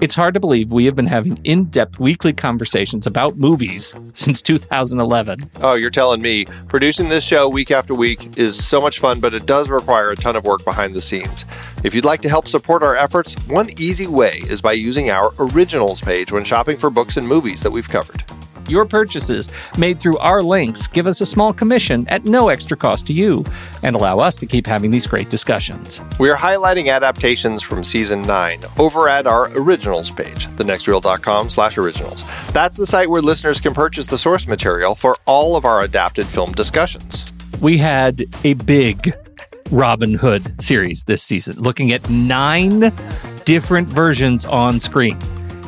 It's hard to believe we have been having in depth weekly conversations about movies since 2011. Oh, you're telling me. Producing this show week after week is so much fun, but it does require a ton of work behind the scenes. If you'd like to help support our efforts, one easy way is by using our originals page when shopping for books and movies that we've covered. Your purchases made through our links give us a small commission at no extra cost to you and allow us to keep having these great discussions. We are highlighting adaptations from season 9 over at our originals page, thenextreel.com slash originals. That's the site where listeners can purchase the source material for all of our adapted film discussions. We had a big Robin Hood series this season, looking at nine different versions on screen.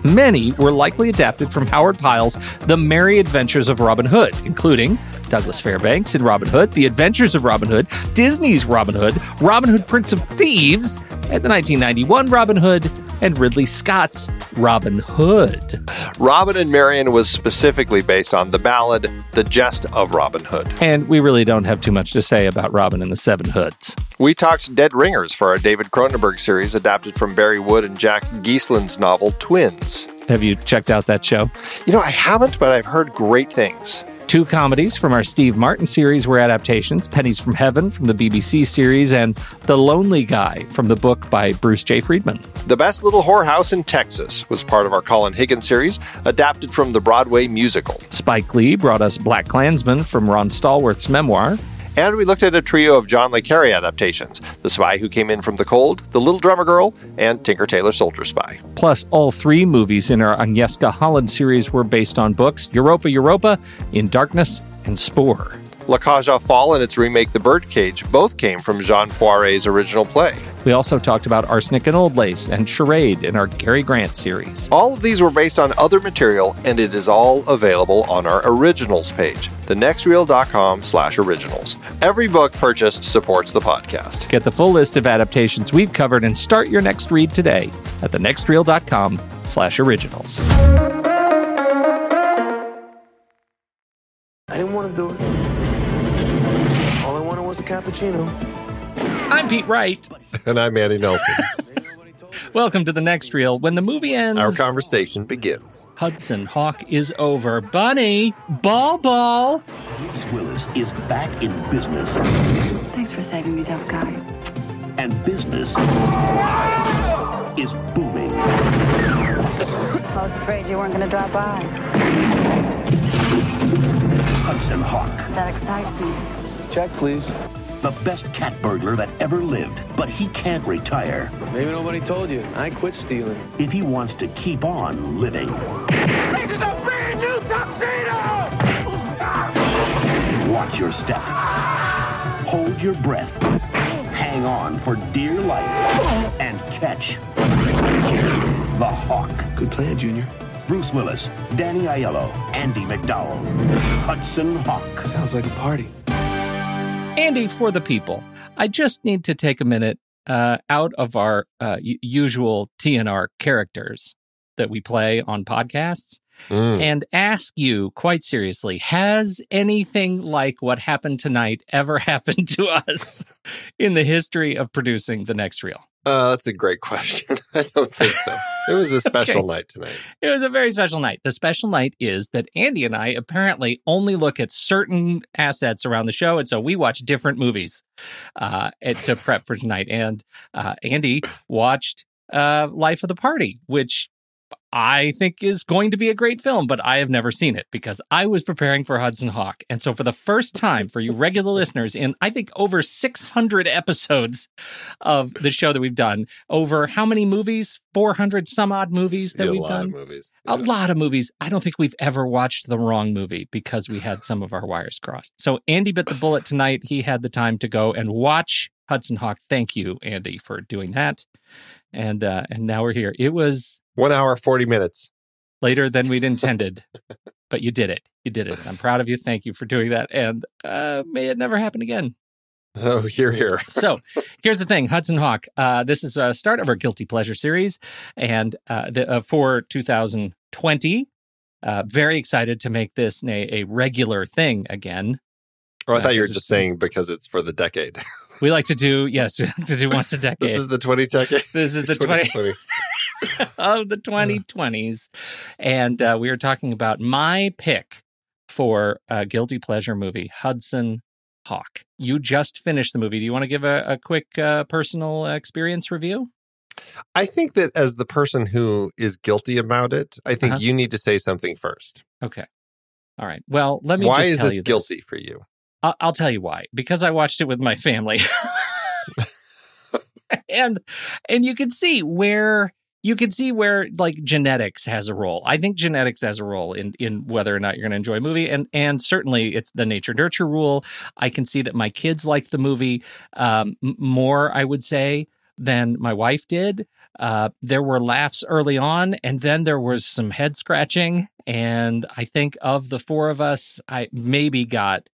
Many were likely adapted from Howard Pyle's The Merry Adventures of Robin Hood, including Douglas Fairbanks in Robin Hood, The Adventures of Robin Hood, Disney's Robin Hood, Robin Hood Prince of Thieves, and the 1991 Robin Hood, and Ridley Scott's Robin Hood. Robin and Marian was specifically based on the ballad The Jest of Robin Hood. And we really don't have too much to say about Robin and the Seven Hoods. We talked Dead Ringers for our David Cronenberg series adapted from Bari Wood and Jack Geasland's novel Twins. Have you checked out that show? You know, I haven't, but I've heard great things. Two comedies from our Steve Martin series were adaptations Pennies from Heaven from the BBC series, and The Lonely Guy from the book by Bruce J. Friedman. The Best Little Whorehouse in Texas was part of our Colin Higgins series, adapted from the Broadway musical. Spike Lee brought us Black Klansman from Ron Stallworth's memoir. And we looked at a trio of John Le Carre adaptations The Spy Who Came In From the Cold, The Little Drummer Girl, and Tinker Tailor Soldier Spy. Plus, all three movies in our Agnieszka Holland series were based on books Europa Europa, In Darkness, and Spoor. La Folles and its remake The Birdcage both came from Jean Poiret's original play. We also talked about Arsenic and Old Lace and Charade in our Cary Grant series. All of these were based on other material, and it is all available on our originals page, thenextreel.com slash originals. Every book purchased supports the podcast. Get the full list of adaptations we've covered and start your next read today at thenextreel.com slash originals. Cappuccino. I'm Pete Wright. And I'm Andy Nelson. Welcome to the next reel. When the movie ends, Our conversation begins. Hudson Hawk is over. Bunny, ball ball. Bruce Willis is back in business, Thanks for saving me, tough guy. and business is booming. I was afraid you weren't going to drop by. Hudson Hawk, That excites me. Check, please. the best cat burglar that ever lived, but he can't retire Maybe nobody told you. I quit stealing. if he wants to keep on living. This is a brand new tuxedo! Watch your step. Hold your breath. Hang on for dear life and catch the hawk. Good plan, Junior. Bruce Willis, Danny Aiello, Andie MacDowell, Hudson Hawk. Sounds like a party. Andy, for the people, I just need to take a minute uh, out of our uh, usual TNR characters that we play on podcasts Mm. and ask you quite seriously Has anything like what happened tonight ever happened to us in the history of producing the next reel? Uh, that's a great question. I don't think so. It was a special Okay. night tonight. It was a very special night. The special night is that Andy and I apparently only look at certain assets around the show. And so we watch different movies uh, to prep for tonight. And uh, Andy watched uh, Life of the Party, which I think is going to be a great film, but I have never seen it because I was preparing for Hudson Hawk. And so, for the first time, for you regular listeners, in I think over 600 episodes of the show that we've done, over how many movies? 400 some odd movies that a we've lot done of movies. a lot of movies. I don't think we've ever watched the wrong movie because we had some of our wires crossed. So Andy bit the bullet tonight. He had the time to go and watch Hudson Hawk. Thank you, Andy, for doing that. And uh, and now we're here. It was One hour, 40 minutes. later than we'd intended, but you did it. You did it. I'm proud of you. Thank you for doing that. And uh, may it never happen again. Oh, here, here. So here's the thing Hudson Hawk. Uh, this is a start of our Guilty Pleasure series. And uh, the, uh, for 2020, uh, very excited to make this a, a regular thing again. Oh, I thought you were just saying because it's for the decade. We like to do, yes, we like to do once a decade. This is the 20 decade. This is the 20 2020. of the 2020s. And uh, we are talking about my pick for a guilty pleasure movie, Hudson Hawk. You just finished the movie. Do you want to give a, a quick uh, personal experience review? I think that as the person who is guilty about it, I think Uh-huh. you need to say something first. Okay. All right. Well, let me Why is this you guilty for you? I'll, I'll tell you why. Because I watched it with my family, and and you can see where you can see where like genetics has a role. I think genetics has a role in in whether or not you're going to enjoy a movie, and and certainly it's the nature nurture rule. I can see that my kids liked the movie um, more. I would say than my wife did. Uh, there were laughs early on, and then there was some head scratching. And I think of the four of us, I maybe got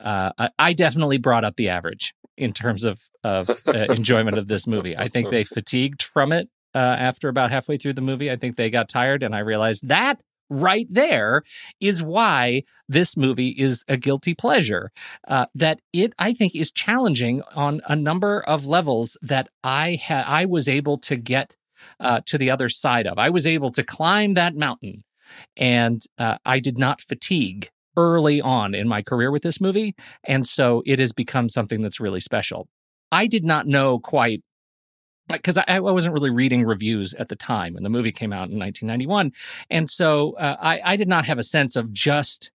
uh, I, I definitely brought up the average in terms of of uh, enjoyment of this movie. I think they fatigued from it uh, after about halfway through the movie. I think they got tired, and I realized that right there is why this movie is a guilty pleasure. Uh, that it, I think, is challenging on a number of levels that I ha- I was able to get uh, to the other side of. I was able to climb that mountain, and uh, I did not fatigue early on in my career with this movie. And so it has become something that's really special. I did not know quite because I, I wasn't really reading reviews at the time when the movie came out in 1991. And so uh, I, I did not have a sense of just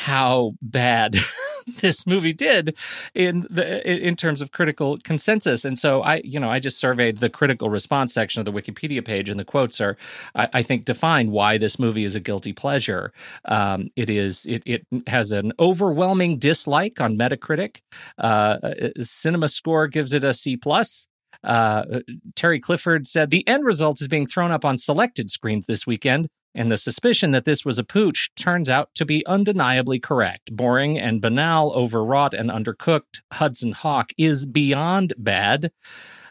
how bad this movie did in the in terms of critical consensus. And so i you know i just surveyed the critical response section of the wikipedia page and the quotes are i, I think define why this movie is a guilty pleasure. Um, it is it, it has an overwhelming dislike on metacritic. Uh, cinema score gives it a c plus uh, Terry Clifford said the end result is being thrown up on selected screens this weekend, and the suspicion that this was a pooch turns out to be undeniably correct. Boring and banal, overwrought and undercooked, Hudson Hawk is beyond bad.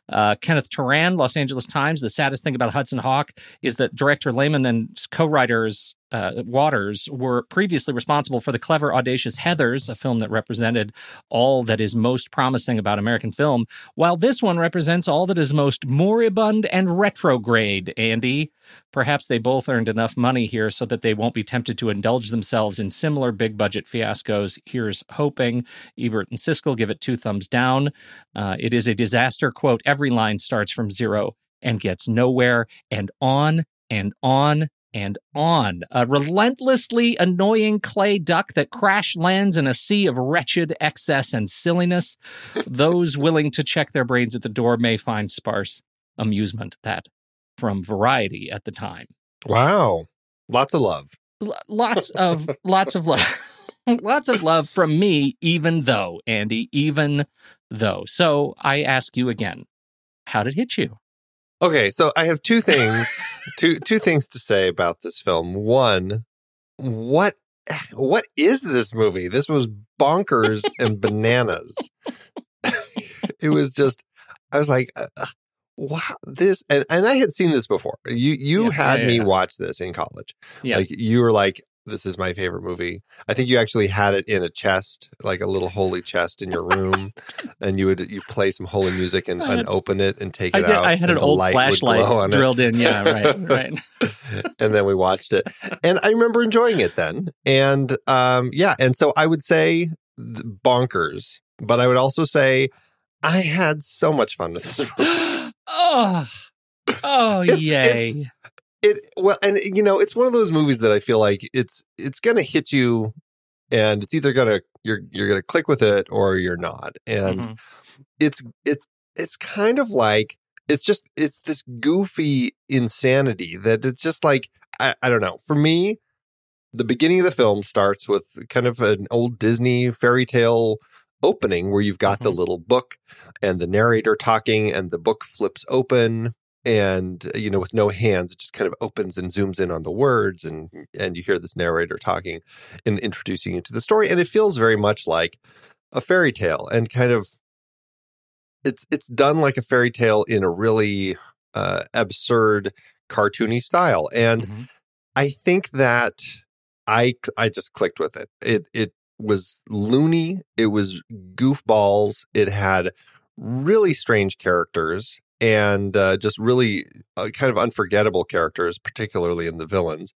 Uh, Kenneth Turan, Los Angeles Times. The saddest thing about Hudson Hawk is that director Lehmann and co-writers uh, Waters were previously responsible for the clever, audacious Heathers, a film that represented all that is most promising about American film, while this one represents all that is most moribund and retrograde. Andy, perhaps they both earned enough money here so that they won't be tempted to indulge themselves in similar big budget fiascos. Here's hoping. Ebert and Siskel give it two thumbs down. Uh, it is a disaster. Quote, every line starts from zero and gets nowhere, and on and on and on. A relentlessly annoying clay duck that crash lands in a sea of wretched excess and silliness. Those willing to check their brains at the door may find sparse amusement. That from Variety at the time. Wow. Lots of love. L- lots of lots of love. lots of love from me, even though, Andy, even though. So I ask you again, how did it hit you? Okay, so I have two things, two two things to say about this film. One, what what is this movie? This was bonkers and bananas. it was just, I was like, uh, uh, wow, this, and, and I had seen this before. You you Yeah, had yeah, me yeah. watch this in college. Yes. Like you were like, this is my favorite movie. I think you actually had it in a chest, like a little holy chest in your room, and you would you play some holy music and, had- it and take I it did. out. I had an old light would glow flashlight it. drilled in. Yeah, right, right. and then we watched it and i remember enjoying it then and um yeah and so i would say bonkers but i would also say i had so much fun with this movie oh, oh, It's- yay! it's- it well and you know it's one of those movies that i feel like it's it's gonna hit you and it's either gonna you're you're gonna click with it or you're not and Mhm. it's it it's kind of like it's just it's this goofy insanity that it's just like I, I don't know for me the beginning of the film starts with kind of an old disney fairy tale opening where you've got the Mhm. little book and the narrator talking and the book flips open and you know with no hands it just kind of opens and zooms in on the words and and you hear this narrator talking and introducing you to the story and it feels very much like a fairy tale and kind of it's it's done like a fairy tale in a really uh, absurd cartoony style and Mhm. i think that i i just clicked with it it it was loony it was goofballs it had really strange characters and uh, just really uh, kind of unforgettable characters particularly in the villains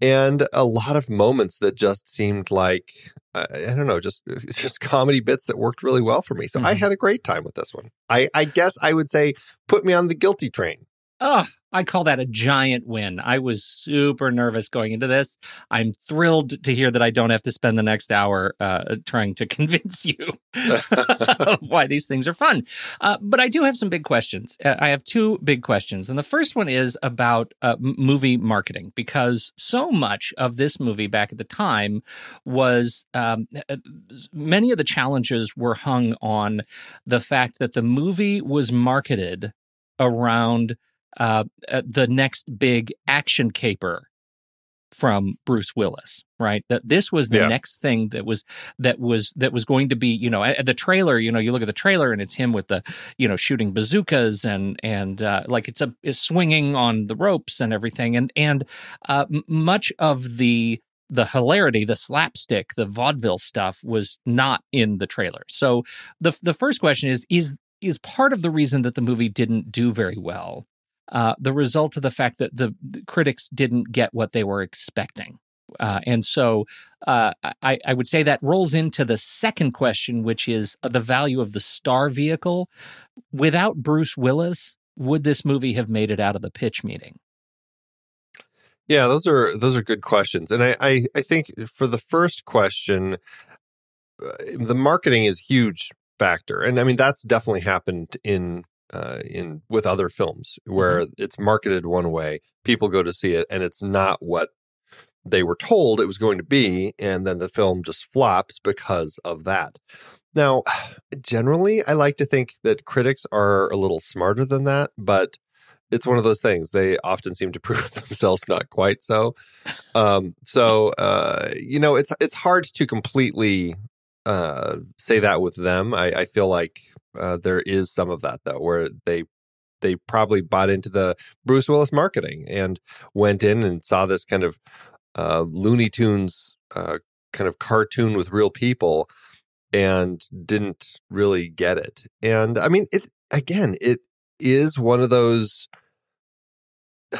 and a lot of moments that just seemed like I, I don't know, just just comedy bits that worked really well for me. So I Mhm. had a great time with this one. I, I guess I would say put me on the guilty train. Oh, I call that a giant win. I was super nervous going into this. I'm thrilled to hear that I don't have to spend the next hour uh, trying to convince you of why these things are fun. Uh, but I do have some big questions. Uh, I have two big questions. And the first one is about uh, movie marketing, because so much of this movie back at the time was um, uh, many of the challenges were hung on the fact that the movie was marketed around uh, uh, the next big action caper from Bruce Willis, right? That this was the Yeah. next thing that was that was that was going to be, you know, at the trailer. You know, you look at the trailer and it's him with the, you know, shooting bazookas and and uh, like it's a is swinging on the ropes and everything, and and uh, much of the the hilarity, the slapstick, the vaudeville stuff was not in the trailer. So the the first question is is is part of the reason that the movie didn't do very well uh, the result of the fact that the, the critics didn't get what they were expecting. Uh, and so uh, I, I would say that rolls into the second question, which is the value of the star vehicle. Without Bruce Willis, would this movie have made it out of the pitch meeting? Yeah, those are those are good questions, and I I, I think for the first question, uh, the marketing is huge factor, and I mean that's definitely happened in uh, in with other films where it's marketed one way, people go to see it, and it's not what they were told it was going to be, and then the film just flops because of that. Now, generally, I like to think that critics are a little smarter than that, but it's one of those things. They often seem to prove themselves not quite so. Um, so uh, you know, it's it's hard to completely uh, say that with them. I, I feel like uh, there is some of that though, where they they probably bought into the Bruce Willis marketing and went in and saw this kind of uh, Looney Tunes uh, kind of cartoon with real people and didn't really get it. And I mean, it again, it is one of those.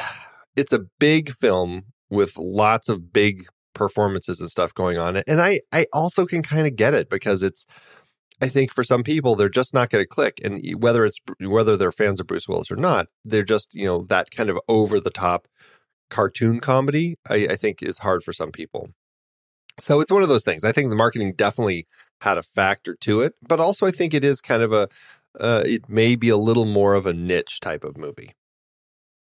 It's a big film with lots of big performances and stuff going on, and I I also can kind of get it because it's. I think for some people they're just not going to click, and whether it's whether they're fans of Bruce Willis or not, they're just you know that kind of over the top cartoon comedy. I, I think is hard for some people. So it's one of those things. I think the marketing definitely had a factor to it, but also I think it is kind of a uh, it may be a little more of a niche type of movie.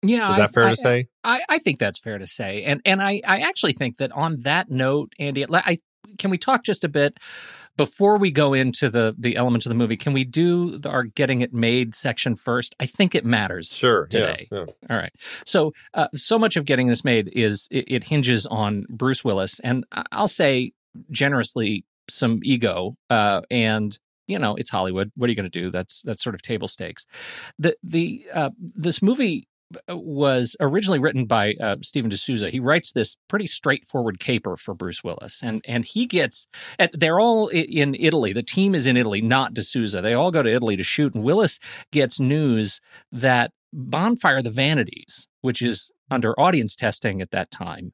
Yeah, Is that fair I, to say? I, I think that's fair to say, and and I, I actually think that on that note, Andy, I can we talk just a bit before we go into the the elements of the movie, can we do the, our getting it made section first? I think it matters. Sure. Today. Yeah, All right. So, uh, so much of getting this made is it, it hinges on Bruce Willis, and I- I'll say generously some ego, uh, and you know it's Hollywood. What are you going to do? That's that's sort of table stakes. The the uh, this movie was originally written by uh, Steven de Souza. He writes this pretty straightforward caper for Bruce Willis, and and he gets. and They're all in Italy. The team is in Italy, not D'Souza. They all go to Italy to shoot, and Willis gets news that Bonfire of the Vanities, which is under audience testing at that time,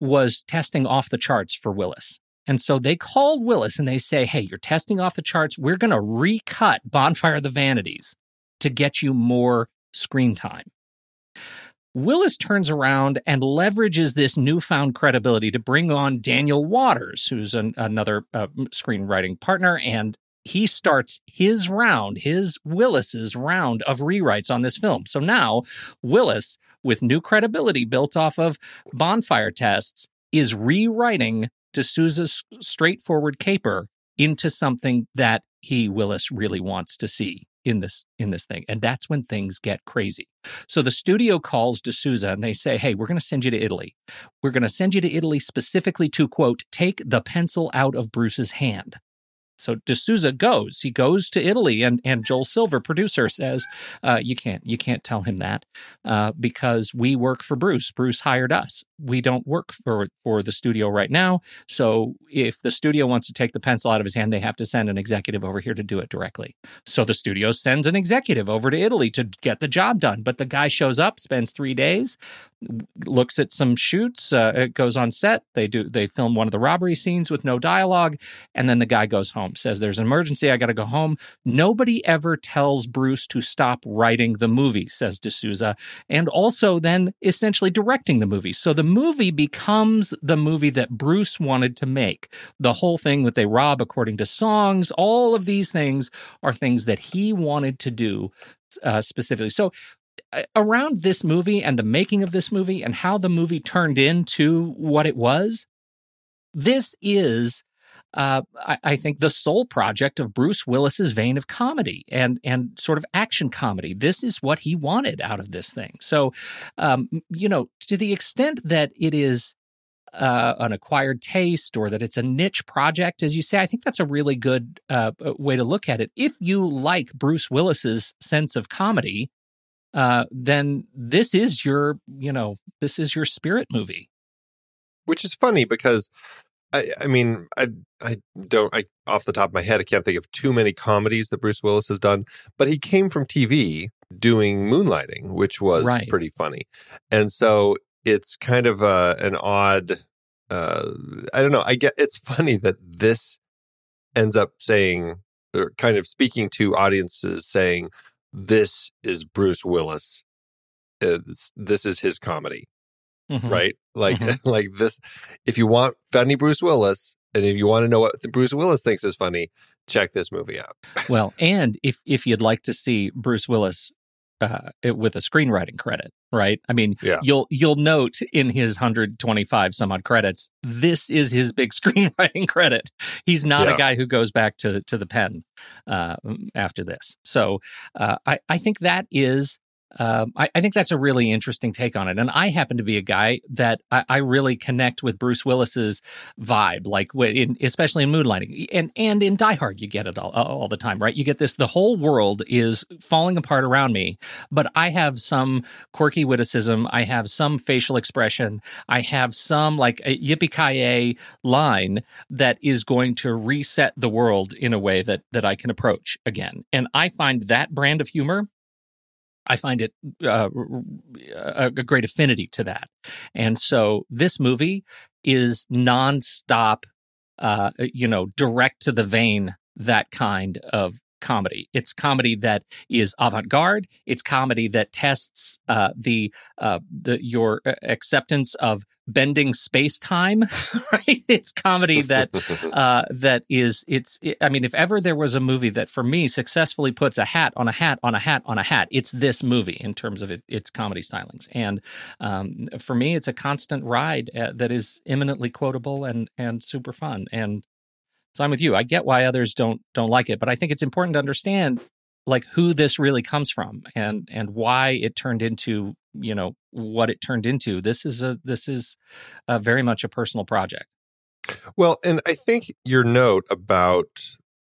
was testing off the charts for Willis. And so they called Willis and they say, Hey, you're testing off the charts. We're going to recut Bonfire of the Vanities to get you more screen time. Willis turns around and leverages this newfound credibility to bring on Daniel Waters, who's an, another uh, screenwriting partner, and he starts his round, his Willis's round of rewrites on this film. So now Willis, with new credibility built off of bonfire tests, is rewriting de Souza's straightforward caper into something that he Willis really wants to see in this in this thing and that's when things get crazy. So the studio calls de Souza and they say hey we're going to send you to Italy. We're going to send you to Italy specifically to quote take the pencil out of Bruce's hand so de Souza goes. He goes to Italy, and and Joel Silver, producer, says, uh, "You can't, you can't tell him that uh, because we work for Bruce. Bruce hired us. We don't work for for the studio right now. So if the studio wants to take the pencil out of his hand, they have to send an executive over here to do it directly. So the studio sends an executive over to Italy to get the job done. But the guy shows up, spends three days, looks at some shoots, uh, it goes on set. They do they film one of the robbery scenes with no dialogue, and then the guy goes home. Says there's an emergency. I got to go home. Nobody ever tells Bruce to stop writing the movie, says de Souza, and also then essentially directing the movie. So the movie becomes the movie that Bruce wanted to make. The whole thing with they rob according to songs, all of these things are things that he wanted to do uh, specifically. So around this movie and the making of this movie and how the movie turned into what it was, this is, uh, I, I think, the sole project of Bruce Willis's vein of comedy and and sort of action comedy. This is what he wanted out of this thing. So, um, you know, to the extent that it is. Uh, an acquired taste, or that it's a niche project, as you say, I think that's a really good uh, way to look at it. If you like Bruce Willis's sense of comedy, uh, then this is your, you know, this is your spirit movie. which is funny because I, I mean, I, I don't, I off the top of my head, I can't think of too many comedies that Bruce Willis has done. But he came from TV doing Moonlighting, which was Right. pretty funny, and so it's kind of uh, an odd. Uh, I don't know. I get it's funny that this ends up saying or kind of speaking to audiences saying this is Bruce Willis. Uh, this, is his comedy Mhm. right? Like Mhm. like this. If you want funny Bruce Willis, and if you want to know what Bruce Willis thinks is funny, check this movie out. Well, and if if you'd like to see Bruce Willis uh, it- with a screenwriting credit, right? I mean, Yeah. you'll you'll note in his 125 some odd credits, this is his big screenwriting credit. He's not Yeah. a guy who goes back to to the pen uh, after this. So uh, I I think that is. Um, I, I think that's a really interesting take on it, and I happen to be a guy that I, I really connect with Bruce Willis's vibe, like in, especially in Moonlighting, and and in Die Hard, you get it all all the time, right? You get this: the whole world is falling apart around me, but I have some quirky witticism, I have some facial expression, I have some like a yippee ki line that is going to reset the world in a way that that I can approach again, and I find that brand of humor. I find it uh, a, great affinity to that, and so this movie is nonstop, uh, you know, direct to the vein that kind of comedy. It's comedy that is avant-garde. It's comedy that tests uh, the uh, the your uh, acceptance of bending space time. right? It's comedy that uh, that is it's. It, I mean, if ever there was a movie that for me successfully puts a hat on a hat on a hat on a hat, it's this movie in terms of it, its comedy stylings. And um, for me, it's a constant ride uh, that is eminently quotable and and super fun. And So I'm with you. I get why others don't don't like it, but I think it's important to understand like who this really comes from and and why it turned into you know what it turned into. This is a this is a very much a personal project. Well, and I think your note about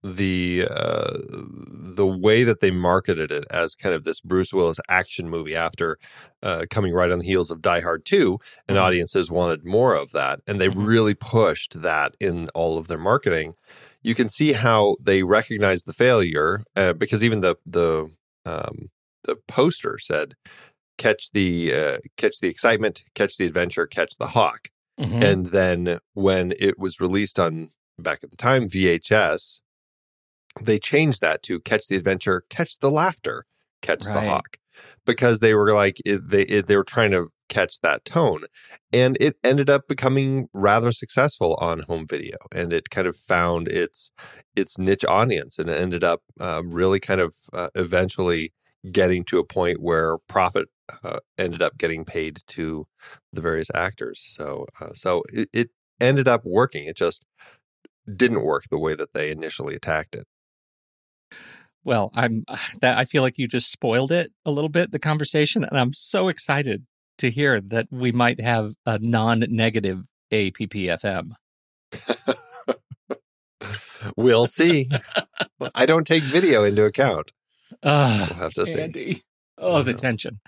the uh, the way that they marketed it as kind of this Bruce Willis action movie after uh, coming right on the heels of Die Hard 2 and Mhm. audiences wanted more of that and they Mhm. really pushed that in all of their marketing you can see how they recognized the failure uh, because even the the um, the poster said catch the uh, catch the excitement catch the adventure catch the hawk Mhm. and then when it was released on back at the time VHS, they changed that to catch the adventure, catch the laughter, catch the hawk, because they were like it, they it, they were trying to catch that tone, and it ended up becoming rather successful on home video, and it kind of found its its niche audience, and it ended up um, really kind of uh, eventually getting to a point where profit uh, ended up getting paid to the various actors. So uh, so it, it ended up working. It just didn't work the way that they initially attacked it. Well, I'm that I feel like you just spoiled it a little bit the conversation and I'm so excited to hear that we might have a non-negative APPFM. We'll see. I don't take video into account. Ah, We'll have to see. Andy. Oh, the tension.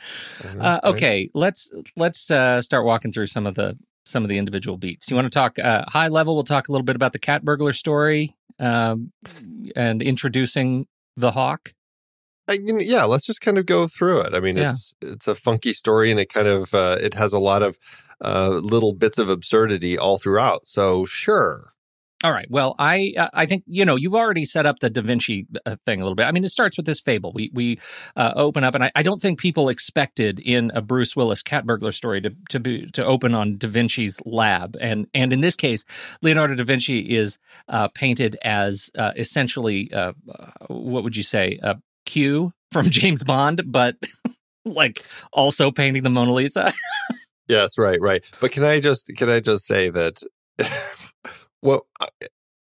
Uh, okay, let's let's uh, start walking through some of the some of the individual beats. You want to talk uh, high level? We'll talk a little bit about the cat burglar story um, and introducing the hawk. I, yeah, let's just kind of go through it. I mean, Yeah. it's it's a funky story, and it kind of uh, it has a lot of uh, little bits of absurdity all throughout. So sure, All right. Well, I uh, I think you know you've already set up the Da Vinci uh, thing a little bit. I mean, it starts with this fable. We we uh, open up, and I, I don't think people expected in a Bruce Willis cat burglar story to to be to open on Da Vinci's lab, and and in this case, Leonardo da Vinci is uh, painted as uh, essentially uh, what would you say, uh, Q from James Bond, but like also painting the Mona Lisa. yes, right, right. But can I just can I just say that, well, uh,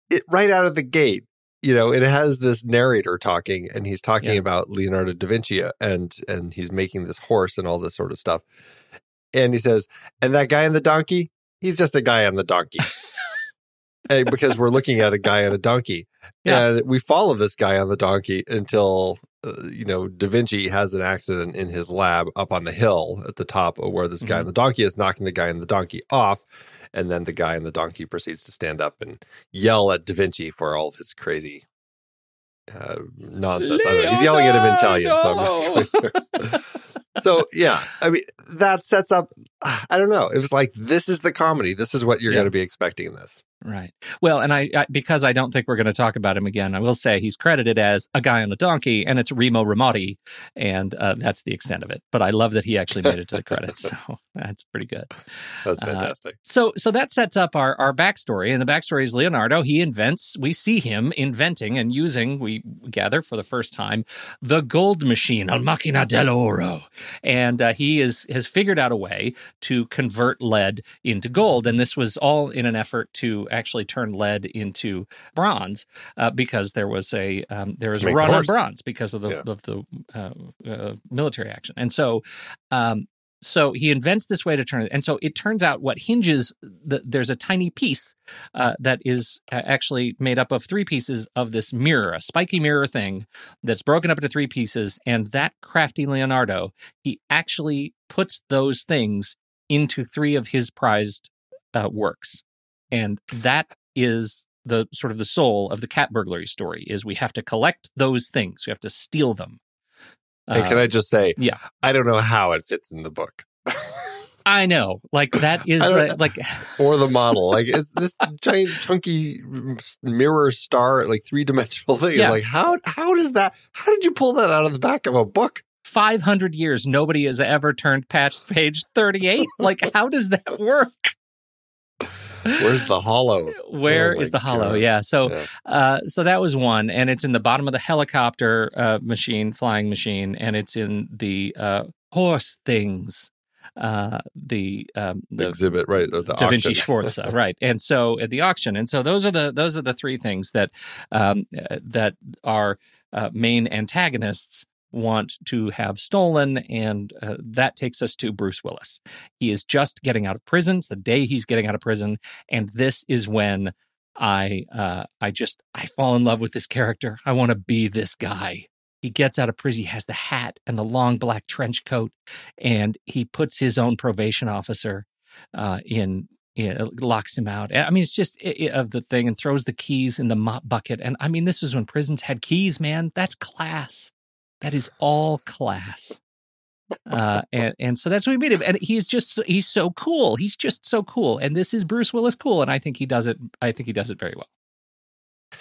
it right out of the gate. You know, it has this narrator talking, and he's talking Yeah. about Leonardo da Vinci, and and he's making this horse and all this sort of stuff. And he says, "And that guy on the donkey, he's just a guy on the donkey." Because we're looking at a guy on a donkey, Yeah. and we follow this guy on the donkey until uh, you know Da Vinci has an accident in his lab up on the hill at the top of where this guy Mhm. on the donkey is, knocking the guy on the donkey off, and then the guy on the donkey proceeds to stand up and yell at Da Vinci for all of his crazy uh, nonsense. I don't know. He's yelling at him in Italian, so I'm not sure. so yeah, I mean that sets up. I don't know. It was like this is the comedy. This is what you're Yeah. going to be expecting in this. Right. Well, and I, I because I don't think we're going to talk about him again. I will say he's credited as a guy on a donkey, and it's Remo Ramati, and uh, that's the extent of it. But I love that he actually made it to the credits, so that's pretty good. That's Uh, fantastic. So, so that sets up our our backstory, and the backstory is Leonardo. He invents. We see him inventing and using. We gather for the first time the gold machine, al macchina dell'oro, and uh, he is has figured out a way to convert lead into gold. And this was all in an effort to actually turn lead into bronze, uh, because there was a um, there was a run on bronze because of the Yeah. of the uh, uh, military action, and so. Um, so he invents this way to turn it, and so it turns out what hinges the, there's a tiny piece uh, that is uh, actually made up of three pieces of this mirror, a spiky mirror thing that's broken up into three pieces, and that crafty Leonardo he actually puts those things into three of his prized uh, works, and that is the sort of the soul of the cat burglary story is we have to collect those things, we have to steal them. Hey, can Uh, I just say, yeah. I don't know how it fits in the book I know, like that is uh, like or the model. Like, it's this giant, chunky mirror star, like three dimensional thing. Yeah. Like, how how does that? How did you pull that out of the back of a book? 500 years nobody has ever turned past page 38 like how does that work Where's the hollow? Where Oh is the hollow God. yeah so Yeah. uh so that was one and it's in the bottom of the helicopter uh machine flying machine and it's in the uh horse things uh, the um, the exhibit, right? The Da Vinci. Sforza, right? And so at the auction, and so those are the those are the three things that um, uh, that our uh, main antagonists want to have stolen, and uh, that takes us to Bruce Willis. He is just getting out of prison. It's the day he's getting out of prison, and this is when I uh, I just I fall in love with this character. I want to be this guy. He gets out of prison. He has the hat and the long black trench coat, and he puts his own probation officer uh, in. in- locks him out. I mean, it's just i- i- of the thing, and throws the keys in the mop bucket. And I mean, this is when prisons had keys, man. That's class. That is all class. Uh, and and so that's what we meet him, and he's just he's so cool. He's just so cool, and this is Bruce Willis cool, and I think he does it. I think he does it very well.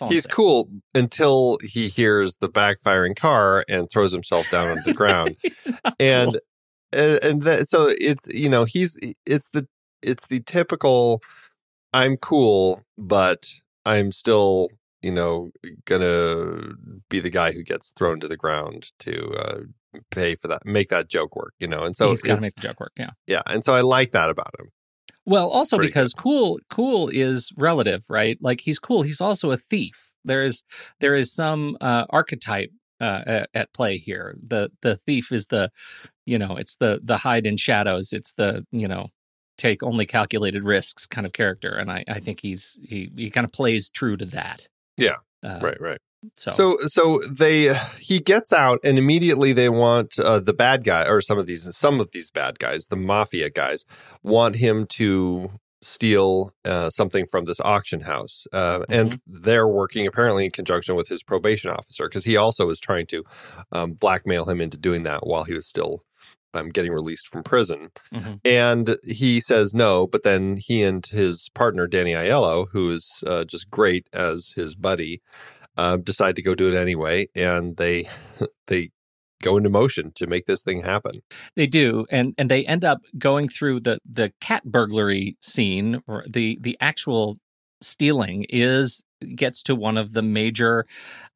All He's cool until he hears the backfiring car and throws himself down on the ground. And cool. and, and that, so it's you know he's it's the it's the typical i'm cool but i'm still you know gonna be the guy who gets thrown to the ground to uh pay for that make that joke work you know and so he's got to make the joke work. Yeah. yeah and so i like that about him Well, also Pretty because cool cool is relative, right? Like he's cool. He's also a thief. There is there is some uh, archetype uh, at, at play here. The the thief is the, you know, it's the the hide in shadows. It's the you know take only calculated risks kind of character, and I I think he's he he kind of plays true to that. Yeah. Uh, right right So, So so they he gets out and immediately they want uh, the bad guy or some of these some of these bad guys the mafia guys want him to steal uh, something from this auction house uh, and they're working apparently in conjunction with his probation officer because he also is trying to um, blackmail him into doing that while he was still um, getting released from prison mhm. and he says no, but then he and his partner Danny Aiello, who is uh, just great as his buddy, uh, decide to go do it anyway, and they they go into motion to make this thing happen. They do, and and they end up going through the the cat burglary scene. Or the the actual stealing is gets to one of the major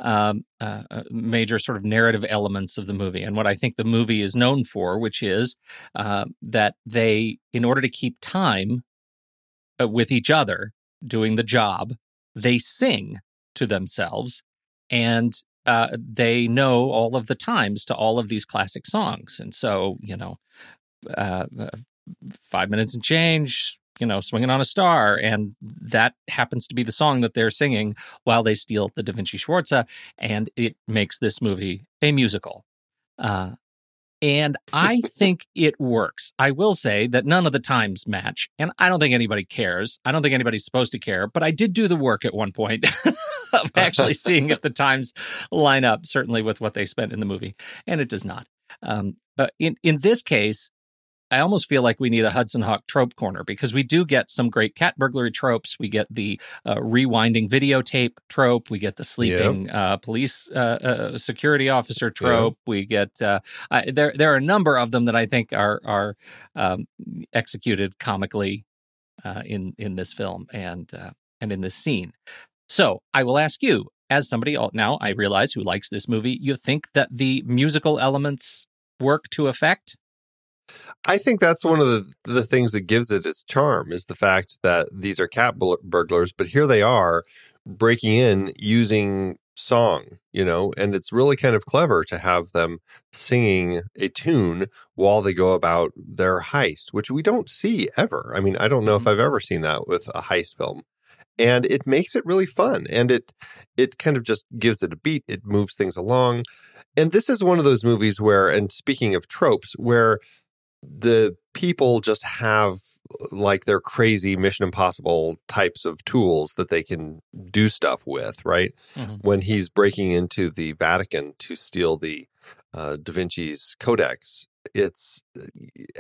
um, uh, uh, major sort of narrative elements of the movie, and what I think the movie is known for, which is uh, that they, in order to keep time uh, with each other doing the job, they sing to themselves and uh, they know all of the times to all of these classic songs. And so, you know, uh, uh, five minutes and change, you know, swinging on a star. And that happens to be the song that they're singing while they steal the Da Vinci Sforza. And it makes this movie a musical. Uh, and I think it works. I will say that none of the times match, and I don't think anybody cares. I don't think anybody's supposed to care, but I did do the work at one point of actually seeing if the times line up, certainly with what they spent in the movie, and it does not. Um, but in in this case, I almost feel like we need a Hudson Hawk trope corner because we do get some great cat burglary tropes. We get the uh, rewinding videotape trope. We get the sleeping uh, police uh, uh, security officer trope. We get uh, I, there. There are a number of them that I think are are um, executed comically uh, in in this film and uh, and in this scene. So I will ask you, as somebody now I realize who likes this movie, you think that the musical elements work to effect? I think that's one of the the things that gives it its charm is the fact that these are cat bur- burglars, but here they are breaking in using song, you know, and it's really kind of clever to have them singing a tune while they go about their heist, which we don't see ever. I mean, I don't know if mm-hmm. I've ever seen that with a heist film. Mm-hmm. And it makes it really fun and it it kind of just gives it a beat, it moves things along. And this is one of those movies where and speaking of tropes where the people just have like their crazy mission impossible types of tools that they can do stuff with right Mhm. when he's breaking into the vatican to steal the uh, da vinci's codex it's uh,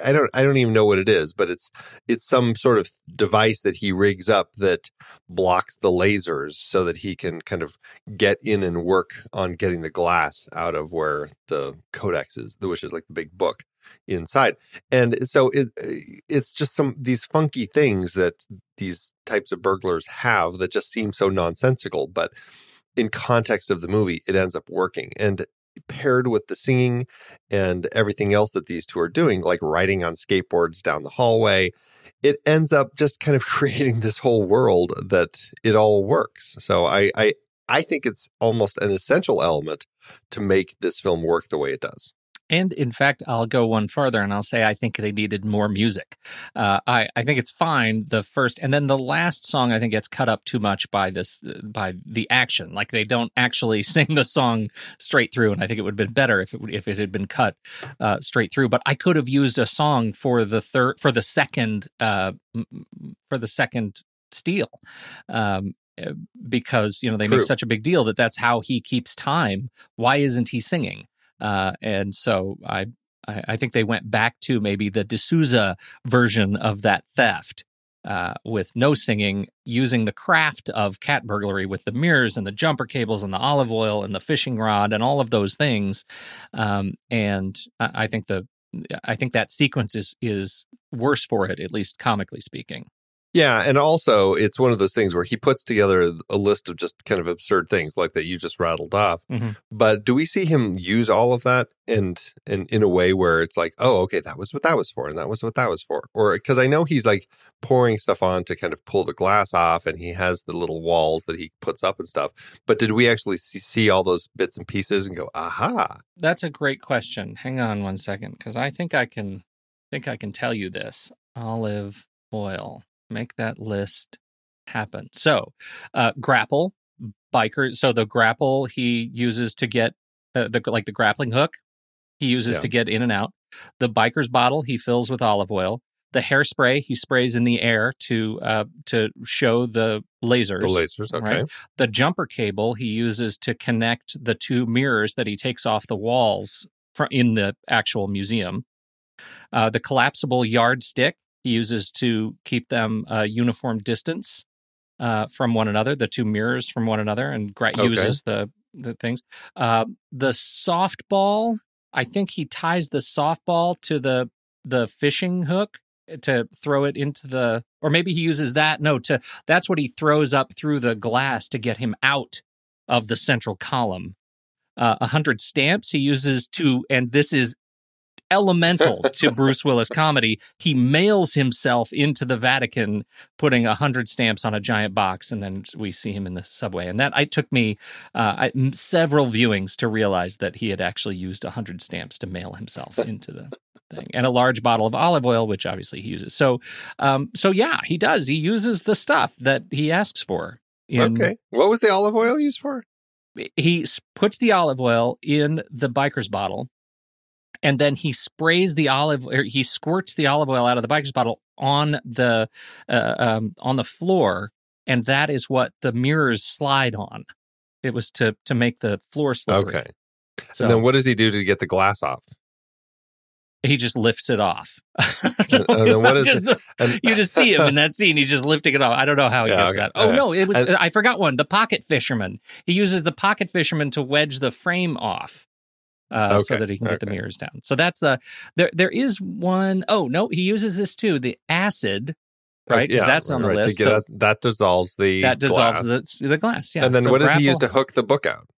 i don't i don't even know what it is but it's it's some sort of device that he rigs up that blocks the lasers so that he can kind of get in and work on getting the glass out of where the codex is the which is like the big book inside. And so it uh, it's just some these funky things that these types of burglars have that just seem so nonsensical but in context of the movie it ends up working. And paired with the singing and everything else that these two are doing, like riding on skateboards down the hallway, it ends up just kind of creating this whole world that it all works. So I, I, I think it's almost an essential element to make this film work the way it does. And in fact, I'll go one further and I'll say I think they needed more music. Uh, I, I think it's fine the first, and then the last song I think gets cut up too much by this by the action. Like they don't actually sing the song straight through, and I think it would have been better if it if it had been cut uh, straight through. But I could have used a song for the third for the second uh, for the second steal. Um, eh, because you know they True. make such a big deal that that's how he keeps time. Why isn't he singing? Uh, and so I, I, I think they went back to maybe the de Souza version of that theft. Uh, with no singing, using the craft of cat burglary with the mirrors and the jumper cables and the olive oil and the fishing rod and all of those things, um, and I, I think the I think that sequence is is worse for it, at least comically speaking. Yeah, and also it's one of those things where he puts together a list of just kind of absurd things like that you just rattled off. Mhm. But do we see him use all of that and and in a way where it's like, oh, okay, that was what that was for, and that was what that was for, or because I know he's like pouring stuff on to kind of pull the glass off, and he has the little walls that he puts up and stuff. But did we actually see, see all those bits and pieces and go, aha? That's a great question. Hang on one second, because I think I can think I can tell you this. Olive oil. Make that list happen. So, uh, grapple biker. So the grapple he uses to get uh, the like the grappling hook he uses Yeah. to get in and out. The biker's bottle he fills with olive oil. The hairspray he sprays in the air to uh, to show the lasers. The lasers, okay, right? the jumper cable he uses to connect the two mirrors that he takes off the walls in the actual museum. Uh, the collapsible yardstick he uses to keep them uh, uniform distance uh, from one another, the two mirrors from one another, and gra- Okay. uses the the things. Uh, the softball, I think he ties the softball to the the fishing hook to throw it into the or maybe he uses that no to that's what he throws up through the glass to get him out of the central column uh, a hundred stamps he uses to and this is elemental to bruce willis comedy he mails himself into the vatican putting a hundred stamps on a giant box and then we see him in the subway and that i took me uh, I, several viewings to realize that he had actually used a hundred stamps to mail himself into the thing and a large bottle of olive oil which obviously he uses so um so yeah he does he uses the stuff that he asks for in, okay. What was the olive oil used for? he puts the olive oil in the biker's bottle and then he sprays the olive or he squirts the olive oil out of the biker's bottle on the uh, um, on the floor and that is what the mirrors slide on it was to to make the floor slippery Okay. so And then what does he do to get the glass off? he just lifts it off And then what is Just- And you just see him in that scene. He's just lifting it off. I don't know how he Yeah, gets okay. that. Oh Okay. no, it was. And- I forgot one. The pocket fisherman. He uses the pocket fisherman to wedge the frame off, uh, so that he can get the mirrors down. So that's the there. There is one oh no, he uses this too. The acid, right? 'Cause that's on the right, list. So us- that dissolves the that dissolves glass. the, the glass. Yeah. and then So what does he use to hook the book out?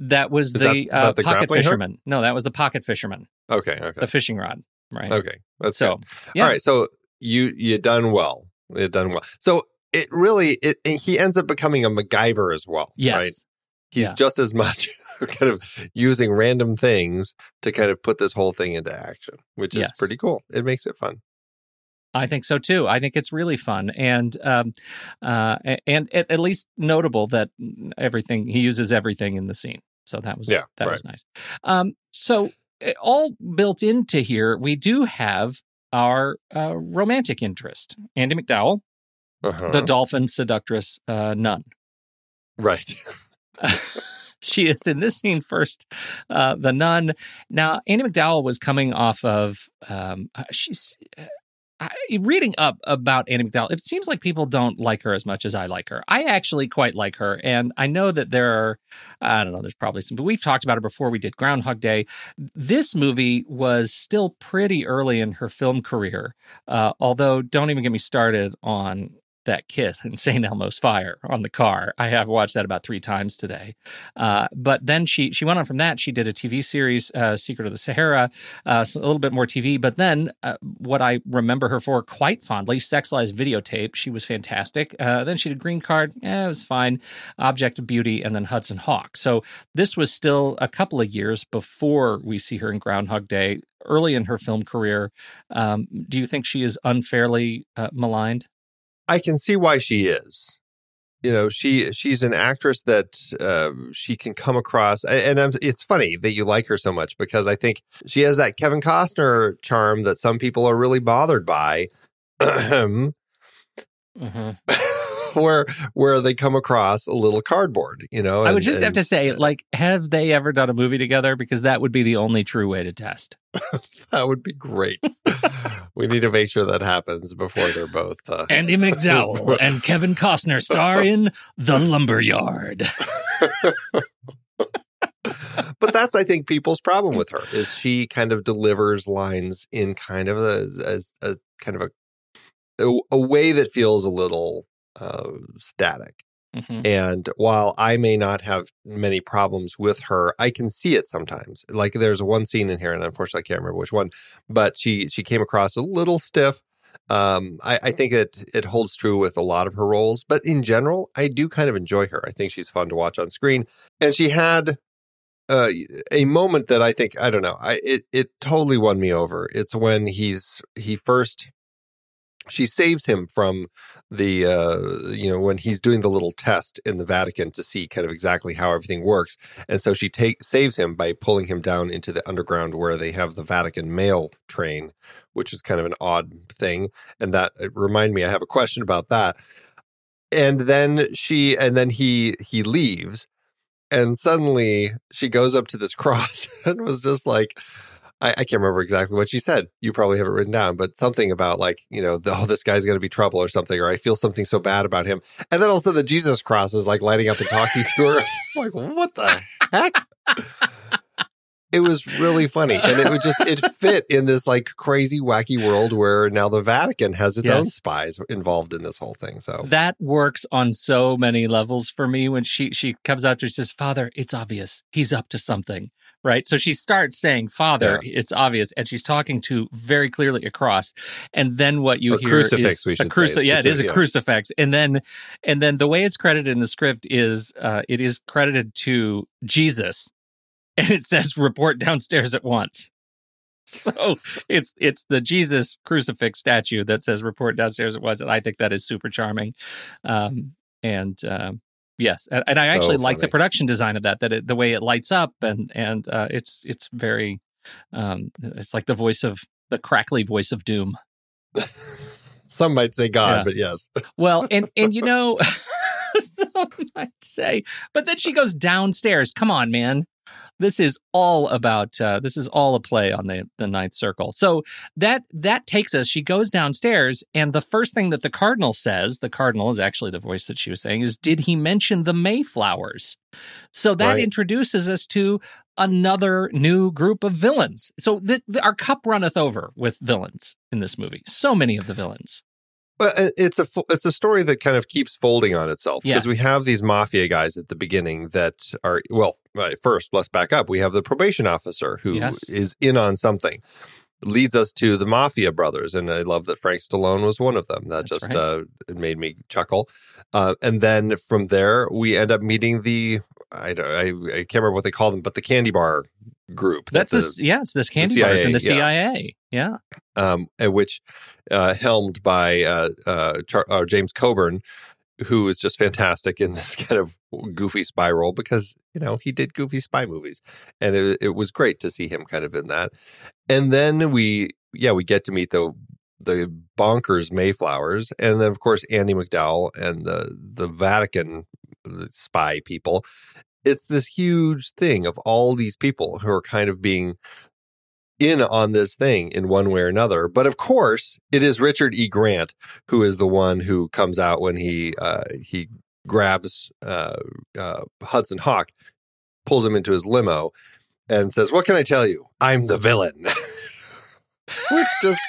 That was Is the, that- uh, that the pocket grappling hook? fisherman. No, that was the pocket fisherman. Okay, okay, The fishing rod. Right. okay. That's so yeah. All right, so you you done well. You done well. So it really it he ends up becoming a MacGyver as well. Yes. Right? He's Yeah. just as much kind of using random things to kind of put this whole thing into action, which is Yes. pretty cool. It makes it fun. I think so too. I think it's really fun and um, uh, and at, at least notable that everything he uses everything in the scene. So that was Yeah, that was nice. Um, so uh, all built into here, we do have our uh, romantic interest, Andie MacDowell, Uh-huh. the dolphin seductress uh, nun. right. she is in this scene first, uh, the nun. Now, Annie MacDowell was coming off of um, uh, she's. Uh, I, reading up about Annie MacDowell, it seems like people don't like her as much as I like her. I actually quite like her, and I know that there are, I don't know, there's probably some, but we've talked about her before. We did Groundhog Day. This movie was still pretty early in her film career, uh, although don't even get me started on that kiss in St. Elmo's Fire on the car. I have watched that about three times today. Uh, but then she she went on from that. She did a TV series, uh, Secret of the Sahara, uh, so a little bit more TV. But then uh, what I remember her for quite fondly, Sex Lies videotape. She was fantastic. Uh, then she did Green Card. Eh, it was fine. Object of Beauty, and then Hudson Hawk. So this was still a couple of years before we see her in Groundhog Day. Early in her film career, um, do you think she is unfairly uh, maligned? I can see why she is. You know, she she's an actress that uh, she can come across, and I'm, it's funny that you like her so much because I think she has that Kevin Costner charm that some people are really bothered by. Mm-hmm. where where they come across a little cardboard, you know. I would and- just have to say, like, have they ever done a movie together? Because that would be the only true way to test. that would be great. we need to make sure that happens before they're both. Uh, Andy McDowell and Kevin Costner star in The Lumberyard. but that's I think people's problem with her is she kind of delivers lines in kind of a, as a kind of a a, a way that feels a little uh, static. Mhm. And while I may not have many problems with her, I can see it sometimes. Like there's one scene in here, and unfortunately I can't remember which one, but she she came across a little stiff. Um, I, I think it it holds true with a lot of her roles, but in general, I do kind of enjoy her. I think she's fun to watch on screen, and she had uh, a moment that I think I don't know. I it it totally won me over. It's when he's he first she saves him from the uh you know when he's doing the little test in the Vatican to see kind of exactly how everything works. And so she take saves him by pulling him down into the underground where they have the Vatican mail train which is kind of an odd thing. And that it remind me I have a question about that. And then she and then he he leaves. And suddenly she goes up to this cross and was just like I, I can't remember exactly what she said. You probably have it written down, but something about like, you know, the, oh, this guy's going to be trouble or something, or I feel something so bad about him. And then also the Jesus cross is like lighting up and talking to her. Like, what the heck? It was really funny. And it would just, it fit in this like crazy, wacky world where now the Vatican has its own spies involved in this whole thing. So That works on so many levels for me when she she comes out to her and says, Father, it's obvious. He's up to something. Right. So she starts saying, Father, it's obvious. And she's talking to very clearly across. And then what you Or hear crucifix, is a crucifix. Yeah, it is a yeah. crucifix. And then and then the way it's credited in the script is uh, it is credited to Jesus. And it says report downstairs at once. So it's it's the Jesus crucifix statue that says report downstairs at once, and I think that is super charming. Um, and um, yes, and, and I So actually like the production design of that. That it, the way it lights up and and uh, it's it's very um, it's like the voice of the crackly voice of doom. some might say God, Yeah. but yes. Well, and and you know, some might say, but then she goes downstairs. Come on, man. This is all about. Uh, this is all a play on the the ninth circle. So that that takes us. She goes downstairs, and the first thing that the cardinal says, the cardinal is actually the voice that she was saying, is, "Did he mention the Mayflowers?" So that Right. introduces us to another new group of villains. So the, the, our cup runneth over with villains in this movie. So many of the villains. But uh, it's a it's a story that kind of keeps folding on itself because we have these mafia guys at the beginning that are well. First, let's back up. We have the probation officer who is Yes. in on something, leads us to the mafia brothers, and I love that Frank Stallone was one of them. That That's just right. uh, it made me chuckle. Uh, and then from there, we end up meeting the I don't I, I can't remember what they call them, but the candy bar group. That's this, yeah, it's this candy bars in the CIA, CIA. Yeah. um, which uh, helmed by uh, uh, Char- uh, James Coburn, who is just fantastic in this kind of goofy spy role because you know he did goofy spy movies, and it, it was great to see him kind of in that. And then we, yeah, we get to meet the the bonkers Mayflowers, and then of course Andie MacDowell and the the Vatican the spy people. It's this huge thing of all these people who are kind of being in on this thing in one way or another. But of course, it is Richard E. Grant who is the one who comes out when he uh, he grabs uh, uh, Hudson Hawk, pulls him into his limo, and says, "What can I tell you? I'm the villain." Which just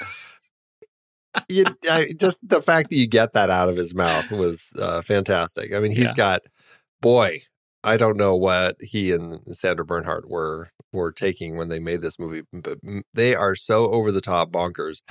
you, I, just the fact that you get that out of his mouth was uh, fantastic. I mean, he's Yeah. got boy. I don't know what he and Sandra Bernhard were were taking when they made this movie, but they are so over the top bonkers.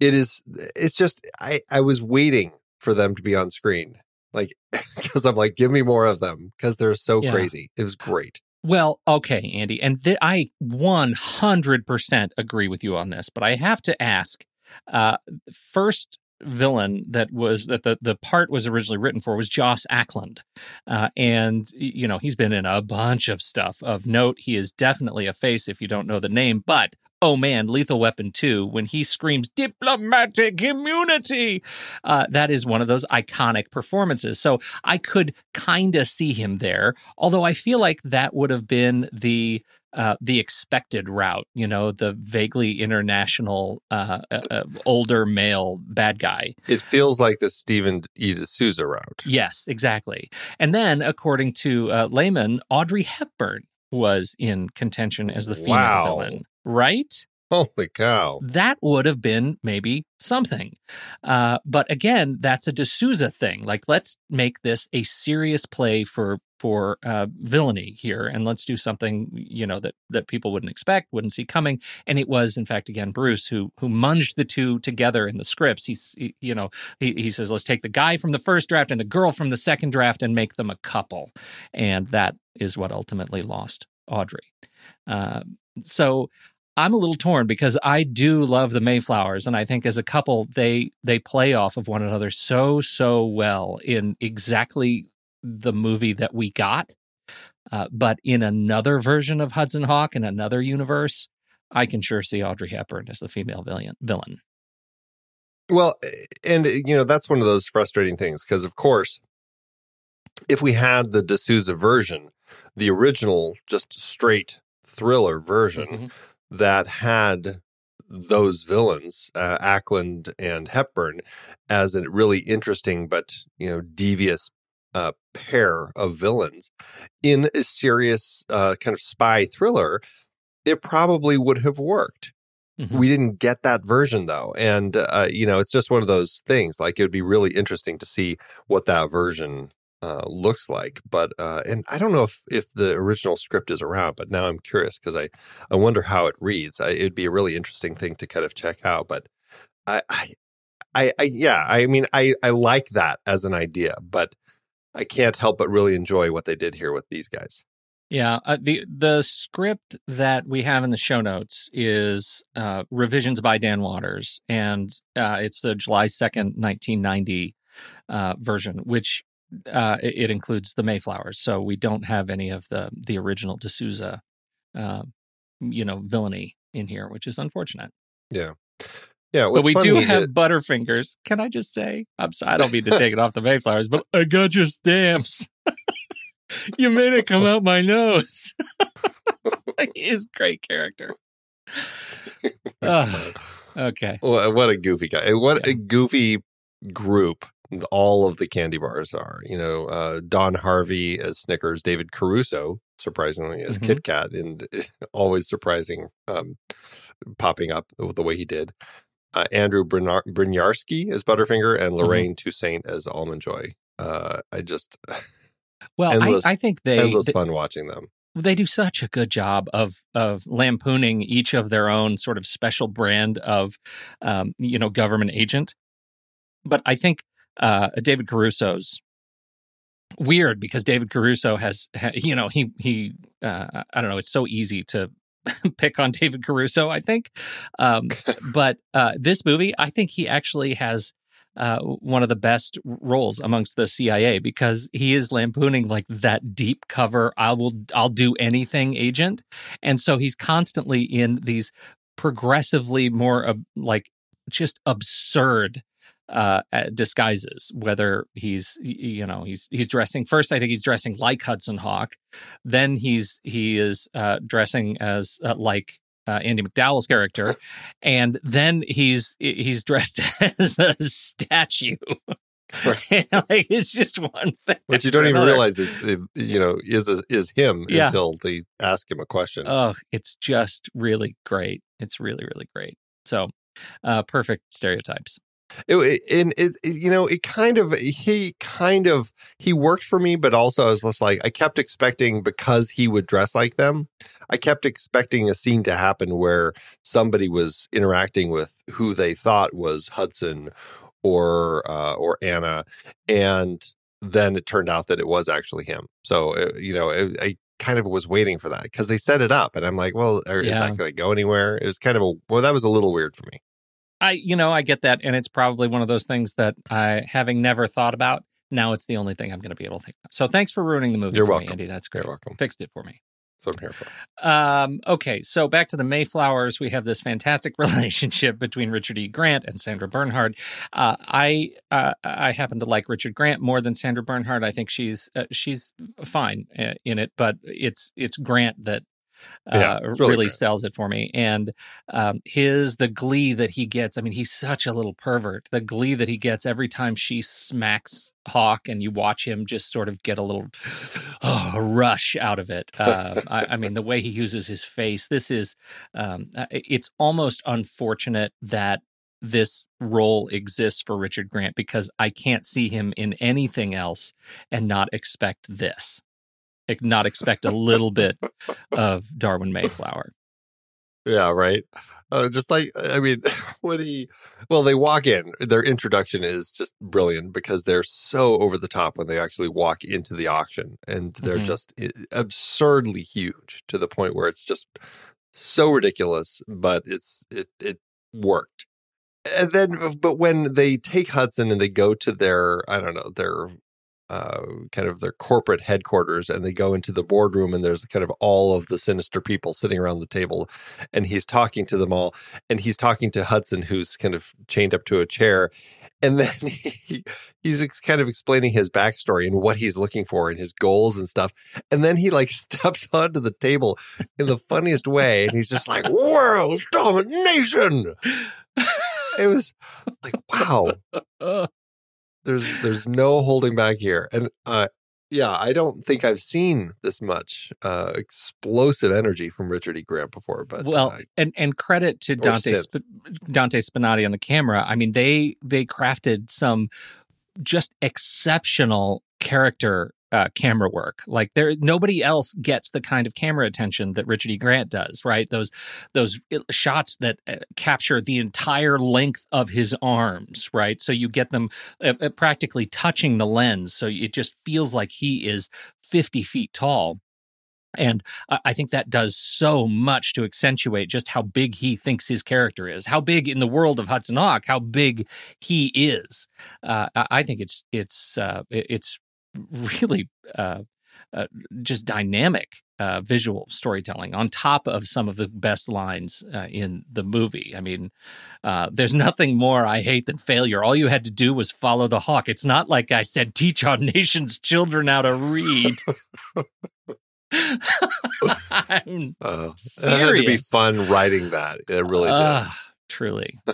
It is. It's just. I I was waiting for them to be on screen, like because I'm like, give me more of them because they're so Yeah. crazy. It was great. Well, okay, Andy, and th- I 100% agree with you on this, but I have to ask uh, first villain that was that the, the part was originally written for was Joss Ackland. Uh, and, you know, he's been in a bunch of stuff. Of note, he is definitely a face if you don't know the name, but oh man, Lethal Weapon 2, when he screams diplomatic immunity, uh, that is one of those iconic performances. So I could kind of see him there, although I feel like that would have been the uh, the expected route, you know, the vaguely international, uh, uh, uh, older male bad guy. It feels like the Stephen E. D'Souza route. Yes, exactly. And then, according to uh, Lehmann, Audrey Hepburn was in contention as the female Wow. villain, right? Holy cow! that would have been maybe something. Uh, but again, that's a de Souza thing. Like, let's make this a serious play for for uh, villainy here, and let's do something you know that that people wouldn't expect, wouldn't see coming. And it was, in fact, again Bruce who who munged the two together in the scripts. He's he, you know he, he says let's take the guy from the first draft and the girl from the second draft and make them a couple, and that is what ultimately lost Audrey. Uh, so I'm a little torn because I do love the Mayflowers, and I think as a couple they they play off of one another so so well in exactly the movie that we got. Uh, but in another version of Hudson Hawk in another universe, I can sure see Audrey Hepburn as the female villain. Villain. Well, and you know that's one of those frustrating things because, of course, if we had the de Souza version, the original, just straight thriller version Mhm. that had those villains, uh, Ackland and Hepburn, as a really interesting but you know devious uh, pair of villains in a serious uh, kind of spy thriller, it probably would have worked. Mhm. We didn't get that version though, and uh, you know it's just one of those things. Like it would be really interesting to see what that version uh, looks like. But uh, and I don't know if if the original script is around, but now I'm curious because I I wonder how it reads. I, it'd be a really interesting thing to kind of check out. But I I, I, I yeah, I mean I I like that as an idea, but I can't help but really enjoy what they did here with these guys. Yeah, uh, the the script that we have in the show notes is uh, revisions by Dan Waters, and uh, it's the July second, nineteen ninety uh, version, which uh, it, it includes the Mayflowers. So we don't have any of the the original de Souza, uh, you know, villainy in here, which is unfortunate. Yeah. Yeah, but we do have is- Butterfingers. Can I just say? I'm sorry, I don't mean to take it off the Mayflowers, but I got your stamps. you made it come out my nose. he is a great character. Ugh. okay. Wha- what a goofy guy. What Yeah. a goofy group all of the candy bars are. You know, uh, Don Harvey as Snickers, David Caruso, surprisingly, as Mhm. Kit Kat, and always surprising um, popping up the way he did. Uh, Andrew Bryniarski as Butterfinger, and Lorraine Toussaint as Almond Joy. Uh, I just Well, Endless- I, I think they endless they, fun watching them. they do such a good job of of lampooning each of their own sort of special brand of um, you know government agent. But I think uh, David Caruso's weird because David Caruso has you know he he uh, I don't know it's so easy to pick on David Caruso I think. Um, but uh, this movie I think he actually has uh, one of the best roles amongst the CIA because he is lampooning like that deep cover I will I'll do anything agent. And so he's constantly in these progressively more uh, like just absurd uh, uh, disguises. Whether he's you know he's he's dressing first, I think he's dressing like Hudson Hawk. Then he's he is uh, dressing as uh, like uh, Andie MacDowell's character, and then he's he's dressed as a statue. like it's just one thing. Which you don't even another. realize is you know is is him Yeah. until they ask him a question. Oh, it's just really great. It's really, really great. So, uh, perfect stereotypes. It, it, and it, it- you know, it kind of he kind of he worked for me, but also I was just like I kept expecting because he would dress like them. I kept expecting a scene to happen where somebody was interacting with who they thought was Hudson or uh, or Anna, and then it turned out that it was actually him. So uh, you know, it, I kind of was waiting for that because they set it up, and I'm like, well, is Yeah. that going to go anywhere? It was kind of a well, that was a little weird for me. I, you know, I get that, and it's probably one of those things that I, having never thought about, now it's the only thing I'm going to be able to think about. So thanks for ruining the movie You're for welcome. me, Andy. That's great. You're welcome. Fixed it for me. That's I'm here for. Um, okay, so back to the Mayflowers. We have this fantastic relationship between Richard E. Grant and Sandra Bernhard. Uh, I uh, I happen to like Richard Grant more than Sandra Bernhard. I think she's uh, she's fine uh, in it, but it's it's Grant that Yeah, it's really, really sells it for me. And um, his the glee that he gets. I mean, he's such a little pervert. The glee that he gets every time she smacks Hawk, and you watch him just sort of get a little oh, rush out of it. Uh, I, I mean, the way he uses his face. This is um, uh, it's almost unfortunate that this role exists for Richard Grant because I can't see him in anything else and not expect this. Not expect a little bit of Darwin Mayflower. Yeah, right. Uh, just like I mean, when he, well, they walk in. Their introduction is just brilliant because they're so over the top when they actually walk into the auction, and they're Mhm. just absurdly huge to the point where it's just so ridiculous. But it's it it worked. And then, but when they take Hudson and they go to their, I don't know, their uh, kind of their corporate headquarters and they go into the boardroom and there's kind of all of the sinister people sitting around the table and he's talking to them all and he's talking to Hudson who's kind of chained up to a chair and then he, he's kind of explaining his backstory and what he's looking for and his goals and stuff and then he like steps onto the table in the funniest way and he's just like world domination! It was like wow there's there's no holding back here and uh yeah i don't think i've seen this much uh explosive energy from richard e grant before but well, uh, and and credit to Dante. Sp- Dante Spinotti on the camera. I mean, they they crafted some just exceptional character uh, camera work. Like there, nobody else gets the kind of camera attention that Richard E. Grant does. Right? Those those shots that uh, capture the entire length of his arms. Right? So you get them uh, uh, practically touching the lens. So it just feels like he is fifty feet tall. And I think that does so much to accentuate just how big he thinks his character is, how big in the world of Hudson Hawk, how big he is. Uh, I think it's it's uh, it's really uh, uh, just dynamic uh, visual storytelling on top of some of the best lines uh, in the movie. I mean, uh, there's nothing more I hate than failure. All you had to do was follow the hawk. It's not like I said, teach our nation's children how to read. I'm uh, it had to be fun writing that it really did Ah, truly.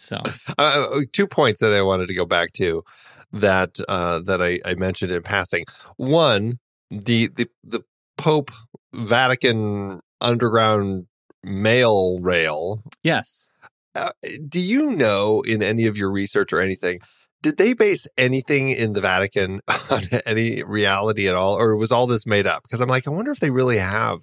So, uh, uh, two points that I wanted to go back to that uh, that I, I mentioned in passing. One, the the the Pope Vatican underground mail rail. yes. Uh, do you know in any of your research or anything? Did they base anything in the Vatican on any reality at all, or was all this made up? Because I'm like, I wonder if they really have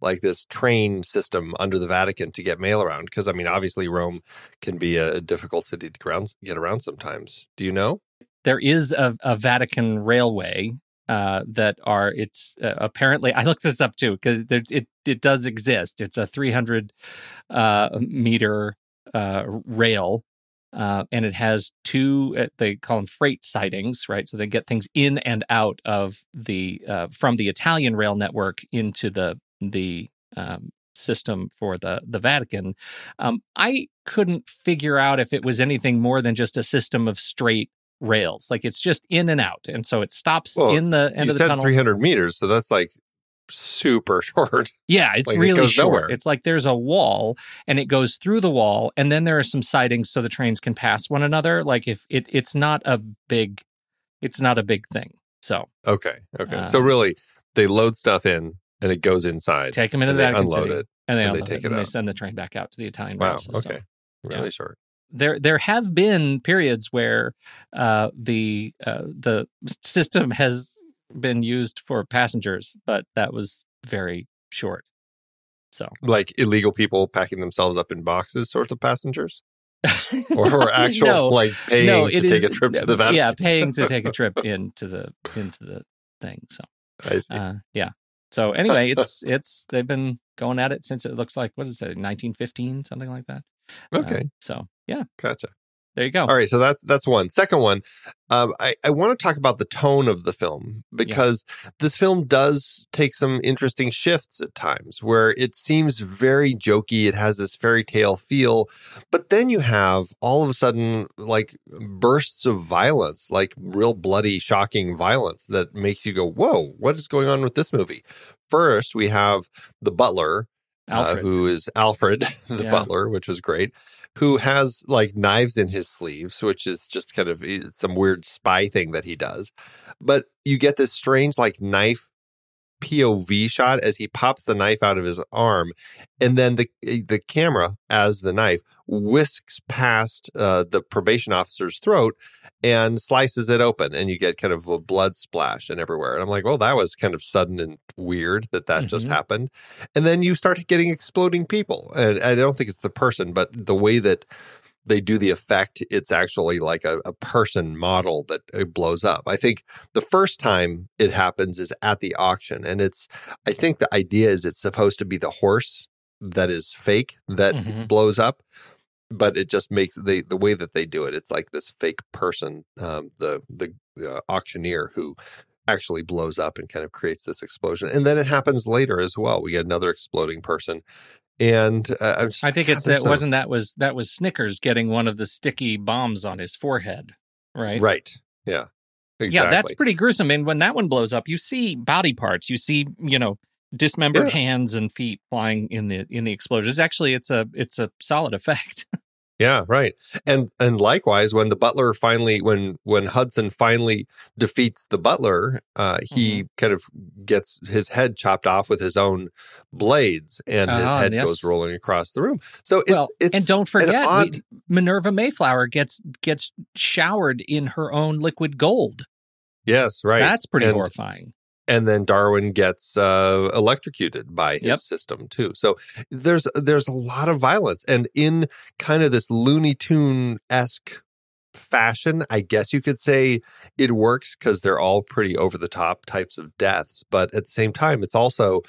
like this train system under the Vatican to get mail around. Because I mean, obviously Rome can be a difficult city to ground, get around sometimes. Do you know? There is a, a Vatican railway uh, that are, it's uh, apparently, I looked this up too, because it, it does exist. It's a 300 uh, meter uh, rail. Uh, and it has two, uh, they call them freight sidings, right? So they get things in and out of the, from the Italian rail network into the, the, um, system for the the Vatican. Um, I couldn't figure out if it was anything more than just a system of straight rails. Like it's just in and out, and so it stops Well, in the end of the said tunnel. 300 meters, so that's like super short. Yeah, it's Like, it really goes short. nowhere. It's like there's a wall and it goes through the wall and then there are some sidings so the trains can pass one another. Like if it it's not a big it's not a big thing. So Okay, okay. so Um, really, they load stuff in and it goes inside. take them into and the they unload City, it. and they, and they take it, it and they send the train back out to the Italian Wow. rail system. Okay. really short. There there have been periods where uh, the uh, the system has been used for passengers, but that was very short. So Like illegal people packing themselves up in boxes, sorts of passengers, or actual No, like paying no, to it take a trip to the Vatican. Yeah, paying to take a trip into the into the thing. So I see. uh, yeah. So anyway, it's it's they've been going at it since it looks like what is it, 1915, something like that. Uh, okay, so yeah, gotcha. there you go. All right, so that's that's one. Second one, um, I I want to talk about the tone of the film because this film does take some interesting shifts at times where it seems very jokey. It has this fairy tale feel, but then you have all of a sudden like bursts of violence, like real bloody, shocking violence that makes you go, "Whoa, what is going on with this movie?" First, we have the butler uh, who is Alfred, the Yeah. butler, which was great, who has like knives in his sleeves, which is just kind of some weird spy thing that he does. But you get this strange like knife POV shot as he pops the knife out of his arm, and then the the camera as the knife whisks past uh, the probation officer's throat and slices it open, and you get kind of a blood splash and everywhere. And I'm like, well, that was kind of sudden and weird that that just Mhm. happened. And then you start getting exploding people, and I don't think it's the person, but the way that they do the effect, it's actually like a, a person model that it blows up. I think the first time it happens is at the auction, and it's I think the idea is it's supposed to be the horse that is fake that Mhm. blows up, but it just makes the the way that they do it. It's like this fake person, um, the the uh, auctioneer who actually blows up and kind of creates this explosion, and then it happens later as well. We get another exploding person. And uh, I'm just, I think God, it's that some- wasn't that was that was Snickers getting one of the sticky bombs on his forehead, right? Right. Yeah. Exactly. Yeah, that's pretty gruesome. And when that one blows up, you see body parts. You see, you know, dismembered Yeah. hands and feet flying in the in the explosions. Actually, it's a it's a solid effect. Yeah, right. And and likewise, when the butler finally, when when Hudson finally defeats the butler, uh, he Mm-hmm. kind of gets his head chopped off with his own blades, and his Ah, head yes. goes rolling across the room. So it's well, it's and don't an forget, odd- we- Minerva Mayflower gets gets showered in her own liquid gold. yes, right. That's pretty and, horrifying. And then Darwin gets uh, electrocuted by his Yep. system too. So there's there's a lot of violence, and in kind of this Looney Tune esque fashion, I guess you could say it works because they're all pretty over the top types of deaths. But at the same time, it's also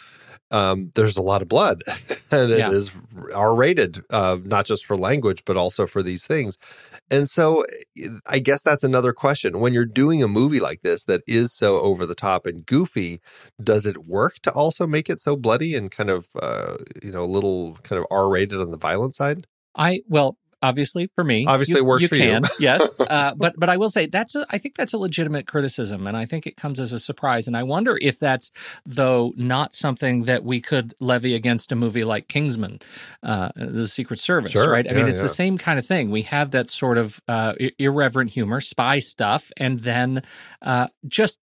um, there's a lot of blood, and it Yeah. is R rated, uh, not just for language but also for these things. And so I guess that's another question. When you're doing a movie like this that is so over the top and goofy, does it work to also make it so bloody and kind of uh, you know a little kind of R rated on the violent side? I well, obviously for me, Obviously it works you for you. yes. Uh, but but I will say that's a, I think that's a legitimate criticism, and I think it comes as a surprise. And I wonder if that's though not something that we could levy against a movie like Kingsman, uh, the Secret Service, Sure. right? I mean, it's yeah. the same kind of thing. We have that sort of uh, irreverent humor, spy stuff, and then uh, just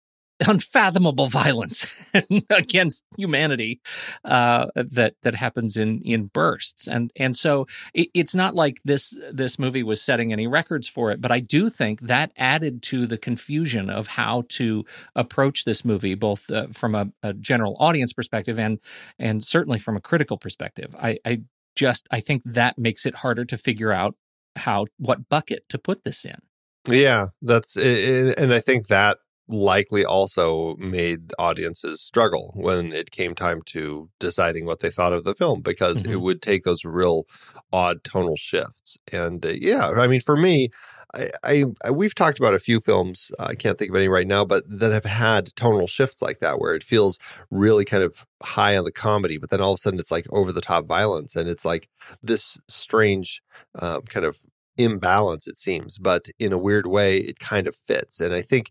unfathomable violence against humanity uh, that that happens in in bursts. And and so it, it's not like this this movie was setting any records for it but I do think that added to the confusion of how to approach this movie both uh, from a, a general audience perspective and and certainly from a critical perspective. I, I just I think that makes it harder to figure out how what bucket to put this in. Yeah, that's and I think that likely also made audiences struggle when it came time to deciding what they thought of the film because it Mhm. would take those real odd tonal shifts. And uh, yeah, I mean, for me, I, I, I we've talked about a few films. I can't think of any right now, but that have had tonal shifts like that, where it feels really kind of high on the comedy, but then all of a sudden it's like over the top violence, and it's like this strange uh, kind of imbalance. It seems, but in a weird way, it kind of fits. And I think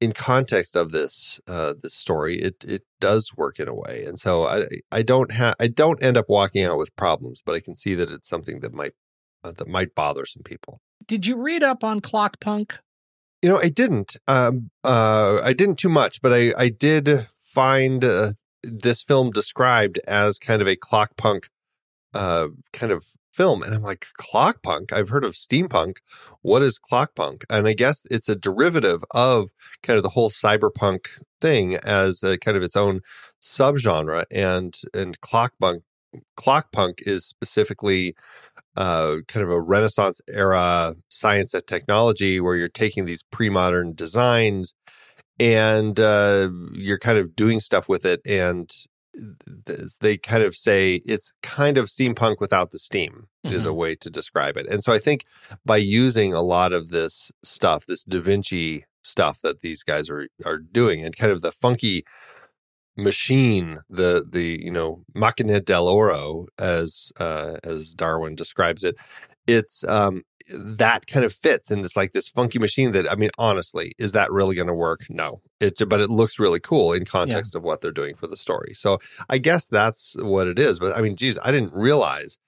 in context of this uh, this story, it it does work in a way. And so I I don't have I don't end up walking out with problems, but I can see that it's something that might uh, that might bother some people. did you read up on clock punk You know, I didn't. Um, uh, I didn't too much, but I I did find uh, this film described as kind of a clock punk uh, kind of film. And I'm like, clock punk? I've heard of steampunk. What is clock punk? And I guess it's a derivative of kind of the whole cyberpunk thing as a kind of its own subgenre. And and clock punk is specifically uh, kind of a Renaissance era science and technology where you're taking these pre-modern designs and uh, you're kind of doing stuff with it and they kind of say it's kind of steampunk without the steam mm-hmm. is a way to describe it. And so I think by using a lot of this stuff, this Da Vinci stuff that these guys are are doing and kind of the funky machine, the the you know macchina dell'oro as uh, as Darwin describes it, it's um that kind of fits in this like this funky machine that I mean honestly is that really going to work no it but it looks really cool in context yeah. of what they're doing for the story so I guess that's what it is but I mean geez I didn't realize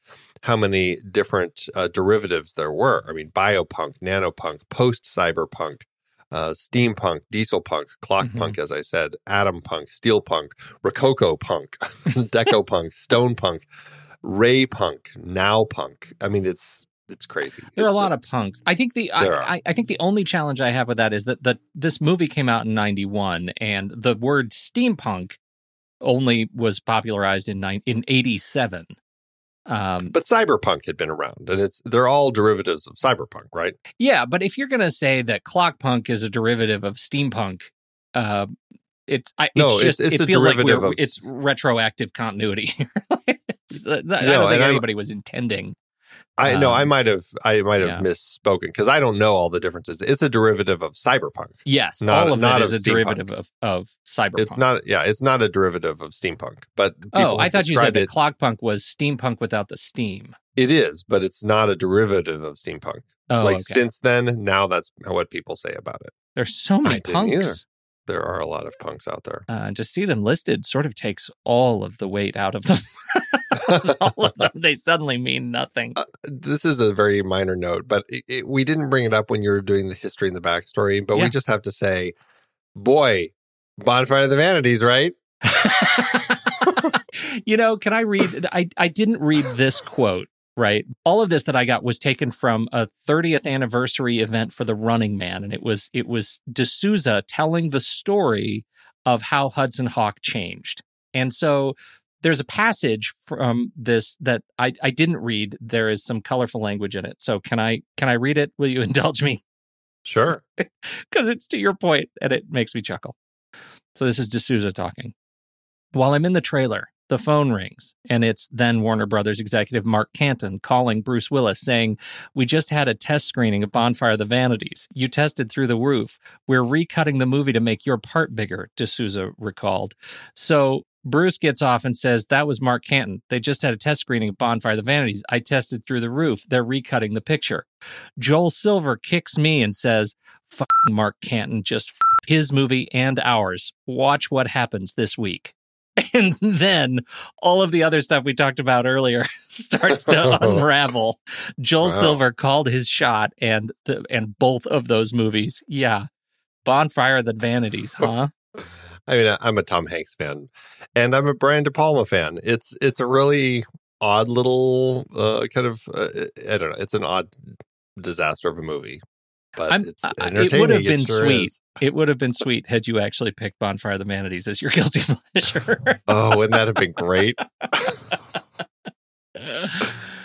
how many different uh, derivatives there were I mean biopunk nanopunk post cyberpunk uh, steampunk, diesel punk, clock mm-hmm. punk, as I said, atom punk, steel punk, rococo punk, deco punk, stone punk, ray punk, now punk. I mean, it's it's crazy. There it's are a lot of punks. I think the I, I, think the only challenge I have with that is that that this movie came out in '91, and the word steampunk only was popularized in nine, in '87. Um, but cyberpunk had been around, and it's they're all derivatives of cyberpunk, right? Yeah, but if you're going to say that clockpunk is a derivative of steampunk, uh, it's I, it's no, just it's, it's it feels like we're, of... it's retroactive continuity. it's, uh, I don't think anybody I'm, was intending I um, know I might have I might have yeah. misspoken because I don't know all the differences. It's a derivative of cyberpunk. Yes, not, all of not it is a derivative of, of cyberpunk. It's not yeah, it's not a derivative of steampunk. But oh, I thought you said that clockpunk was steampunk without the steam. It is, but it's not a derivative of steampunk. Oh, like okay. since then, now that's what people say about it. There's so many punks. There are a lot of punks out there. Uh, to see them listed sort of takes all of the weight out of them. all of them, they suddenly mean nothing. Uh, this is a very minor note, but it, it, we didn't bring it up when you were doing the history and the backstory. But yeah. we just have to say, boy, Bonfire of the Vanities, right? you know, can I read? I, I didn't read this quote, right? All of this that I got was taken from a 30th anniversary event for the Running Man, and it was it was de Souza telling the story of how Hudson Hawk changed. And so there's a passage from this that I, I didn't read. There is some colorful language in it. So can I can I read it? Will you indulge me? Sure. Because it's to your point and it makes me chuckle. So this is de Souza talking. While I'm in the trailer, the phone rings, and it's then Warner Brothers executive Mark Canton calling Bruce Willis saying, We just had a test screening of Bonfire of the Vanities. You tested through the roof. We're recutting the movie to make your part bigger, de Souza recalled. So Bruce gets off and says, That was Mark Canton. They just had a test screening of Bonfire of the Vanities. I tested through the roof. They're recutting the picture. Joel Silver kicks me and says, Fuck Mark Canton, just his movie and ours. Watch what happens this week. And then all of the other stuff we talked about earlier starts to unravel. Joel wow. Silver called his shot, and the, and both of those movies, yeah, Bonfire of the Vanities, huh? I mean, I'm a Tom Hanks fan, and I'm a Brian De Palma fan. It's it's a really odd little uh, kind of uh, I don't know. It's an odd disaster of a movie, but I'm, it's entertaining. It would have been sure sweet. Is. It would have been sweet had you actually picked Bonfire of the Manatees as your guilty pleasure. oh, wouldn't that have been great?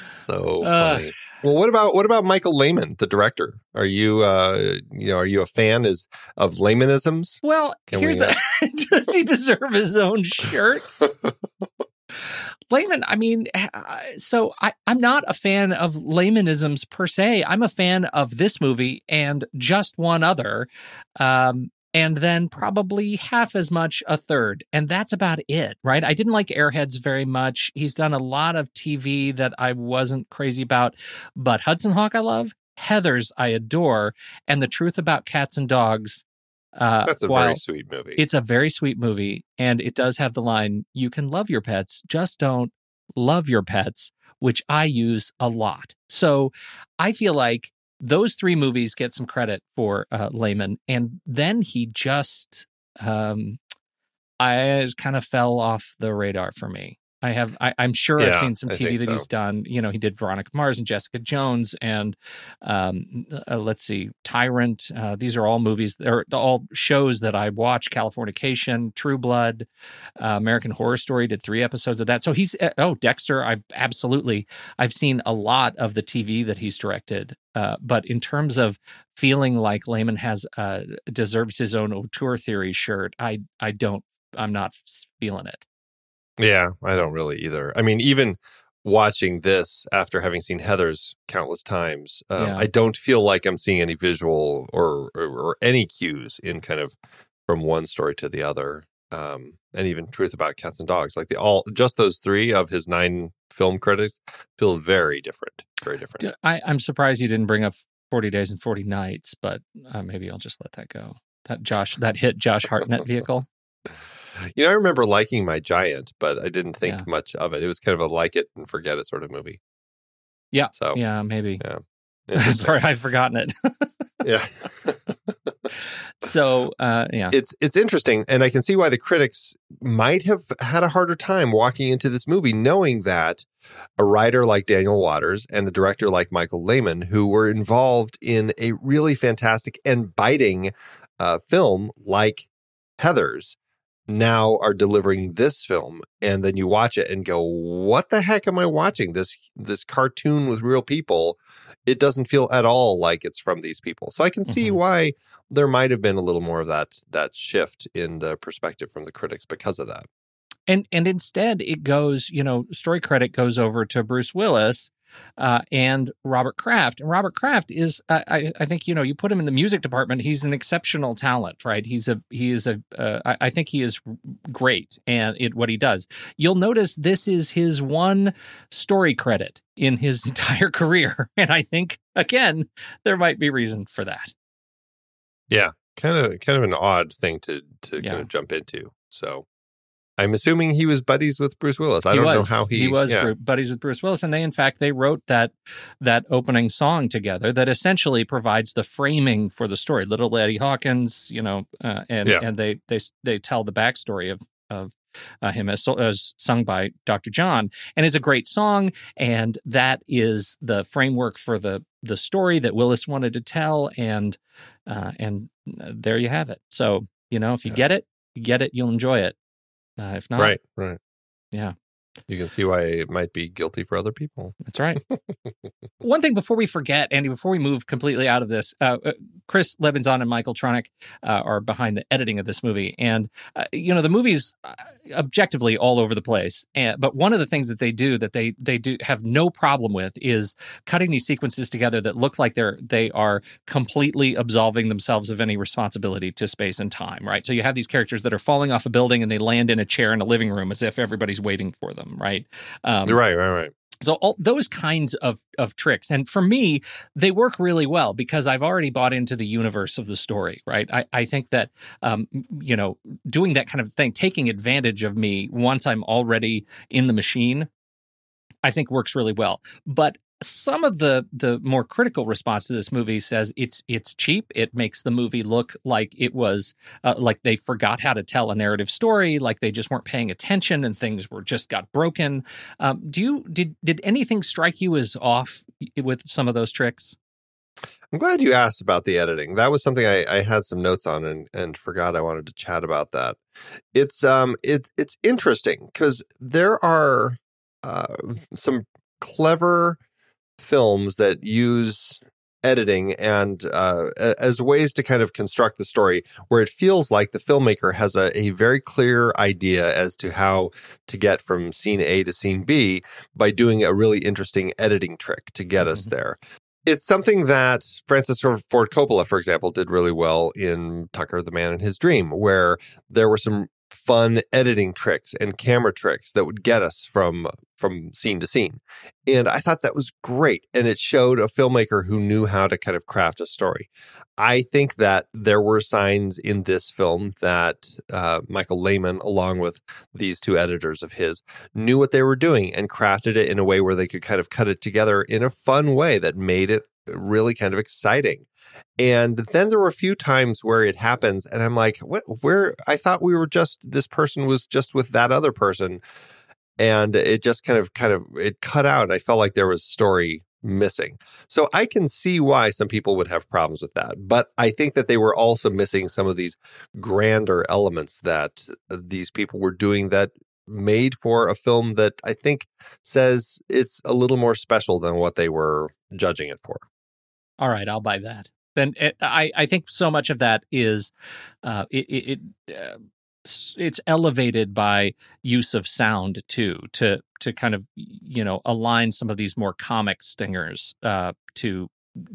so uh, funny. Uh, well, what about what about Michael Lehmann, the director? Are you uh you know are you a fan is of Lehmannisms? Well, Can here's we, the uh... does he deserve his own shirt? Lehmann, I mean, so I, I'm not a fan of Lehmannisms per se. I'm a fan of this movie and just one other. Um, and then probably half as much a third. And that's about it, right? I didn't like Airheads very much. He's done a lot of TV that I wasn't crazy about, but Hudson Hawk I love, Heathers I adore, and The Truth About Cats and Dogs. Uh, that's a very sweet movie. It's a very sweet movie, and it does have the line, You can love your pets, just don't love your pets, which I use a lot. So I feel like those three movies get some credit for uh, Lehmann, and then he just, um, I kind of fell off the radar for me. I have. I, am sure I've seen some TV that so. he's done. You know, he did Veronica Mars and Jessica Jones, and um, uh, let's see, Tyrant. Uh, these are all movies. They're all shows that I watch. Californication, True Blood, uh, American Horror Story. Did three episodes of that. So he's uh, oh Dexter. I absolutely. I've seen a lot of the TV that he's directed. Uh, but in terms of feeling like Lehmann has uh, deserves his own auteur theory shirt, I I don't. I'm not feeling it. Yeah, I don't really either. I mean, even watching this after having seen Heathers countless times, um, Yeah. I don't feel like I'm seeing any visual or, or or any cues in kind of from one story to the other. Um, and even Truth About Cats and Dogs, like the all just those three of his nine film credits feel very different, very different. I'm surprised you didn't bring up 40 Days and 40 Nights, but uh, maybe I'll just let that go. That Josh, that hit Josh Hartnett vehicle. You know, I remember liking My Giant, but I didn't think Yeah. much of it. It was kind of a like it and forget it sort of movie. Yeah. So Yeah, maybe. yeah. Sorry, I've forgotten it. yeah. so, uh, yeah. it's it's interesting and i can see why the critics might have had a harder time walking into this movie knowing that a writer like daniel waters and a director like michael lehmann who were involved in a really fantastic and biting uh, film like heathers now are delivering this film and then you watch it and go what the heck am i watching? This this cartoon with real people it doesn't feel at all like it's from these people. So i can see Mhm. why there might have been a little more of that that shift in the perspective from the critics because of that. And and instead it goes you know story credit goes over to bruce willis uh, and robert kraft. And robert kraft is I, I i think you know you put him in the music department he's an exceptional talent right? He's a he is a uh, I, I think he is great and it what he does. You'll notice this is his one story credit in his entire career. And i think again there might be reason for that. Yeah kind of kind of an odd thing to to Yeah. kind of jump into. So i'm assuming he was buddies with bruce willis i He don't was. know how he was yeah. Buddies with Bruce Willis, and they in fact they wrote that that opening song together that essentially provides the framing for the story. Little Eddie Hawkins, you know, uh, and Yeah. and they they they tell the backstory of of uh, him as, as sung by Dr. John, and it's a great song, and that is the framework for the the story that Willis wanted to tell, and uh, and uh, there you have it. So you know, if you Yeah. get it, you get it, you'll enjoy it. Uh, if not, right right Yeah. You can see why it might be guilty for other people That's right. One thing before we forget, Andy, before we move completely out of this, uh, uh, Chris Lebenzon and Michael Tronick uh, are behind the editing of this movie, and uh, you know the movie's uh, objectively all over the place. And, but one of the things that they do that they they do have no problem with is cutting these sequences together that look like they're they are completely absolving themselves of any responsibility to space and time. Right. So you have these characters that are falling off a building and they land in a chair in a living room as if everybody's waiting for them. Right. Um, right right right so all those kinds of of tricks, and for me, they work really well because I've already bought into the universe of the story. Right? I, I think that um, you know doing that kind of thing, taking advantage of me once I'm already in the machine, I think works really well. But some of the the more critical response to this movie says it's it's cheap. It makes the movie look like it was uh, like they forgot how to tell a narrative story, like they just weren't paying attention and things were just got broken. Um, do you did did anything strike you as off with some of those tricks? I'm glad you asked about the editing. That was something I, I had some notes on and, and forgot I wanted to chat about that. It's um it it's interesting because there are uh, some clever films that use editing and uh, as ways to kind of construct the story where it feels like the filmmaker has a, a very clear idea as to how to get from scene A to scene B by doing a really interesting editing trick to get us Mhm. there. It's something that Francis Ford Coppola, for example, did really well in Tucker, the Man in His Dream, where there were some fun editing tricks and camera tricks that would get us from from scene to scene. And I thought that was great. And it showed a filmmaker who knew how to kind of craft a story. I think that there were signs in this film that uh, Michael Lehmann, along with these two editors of his, knew what they were doing and crafted it in a way where they could kind of cut it together in a fun way that made it really kind of exciting. And then there were a few times where it happens, and I'm like, what? Where? I thought we were just, this person was just with that other person. and it just kind of kind of it cut out. I felt like there was story missing. So I can see why some people would have problems with that. But I think that they were also missing some of these grander elements that these people were doing that made for a film that I think says it's a little more special than what they were judging it for. All right, I'll buy that. Then it, I I think so much of that is uh, it it. Uh, it's elevated by use of sound too to to kind of you know align some of these more comic stingers uh, to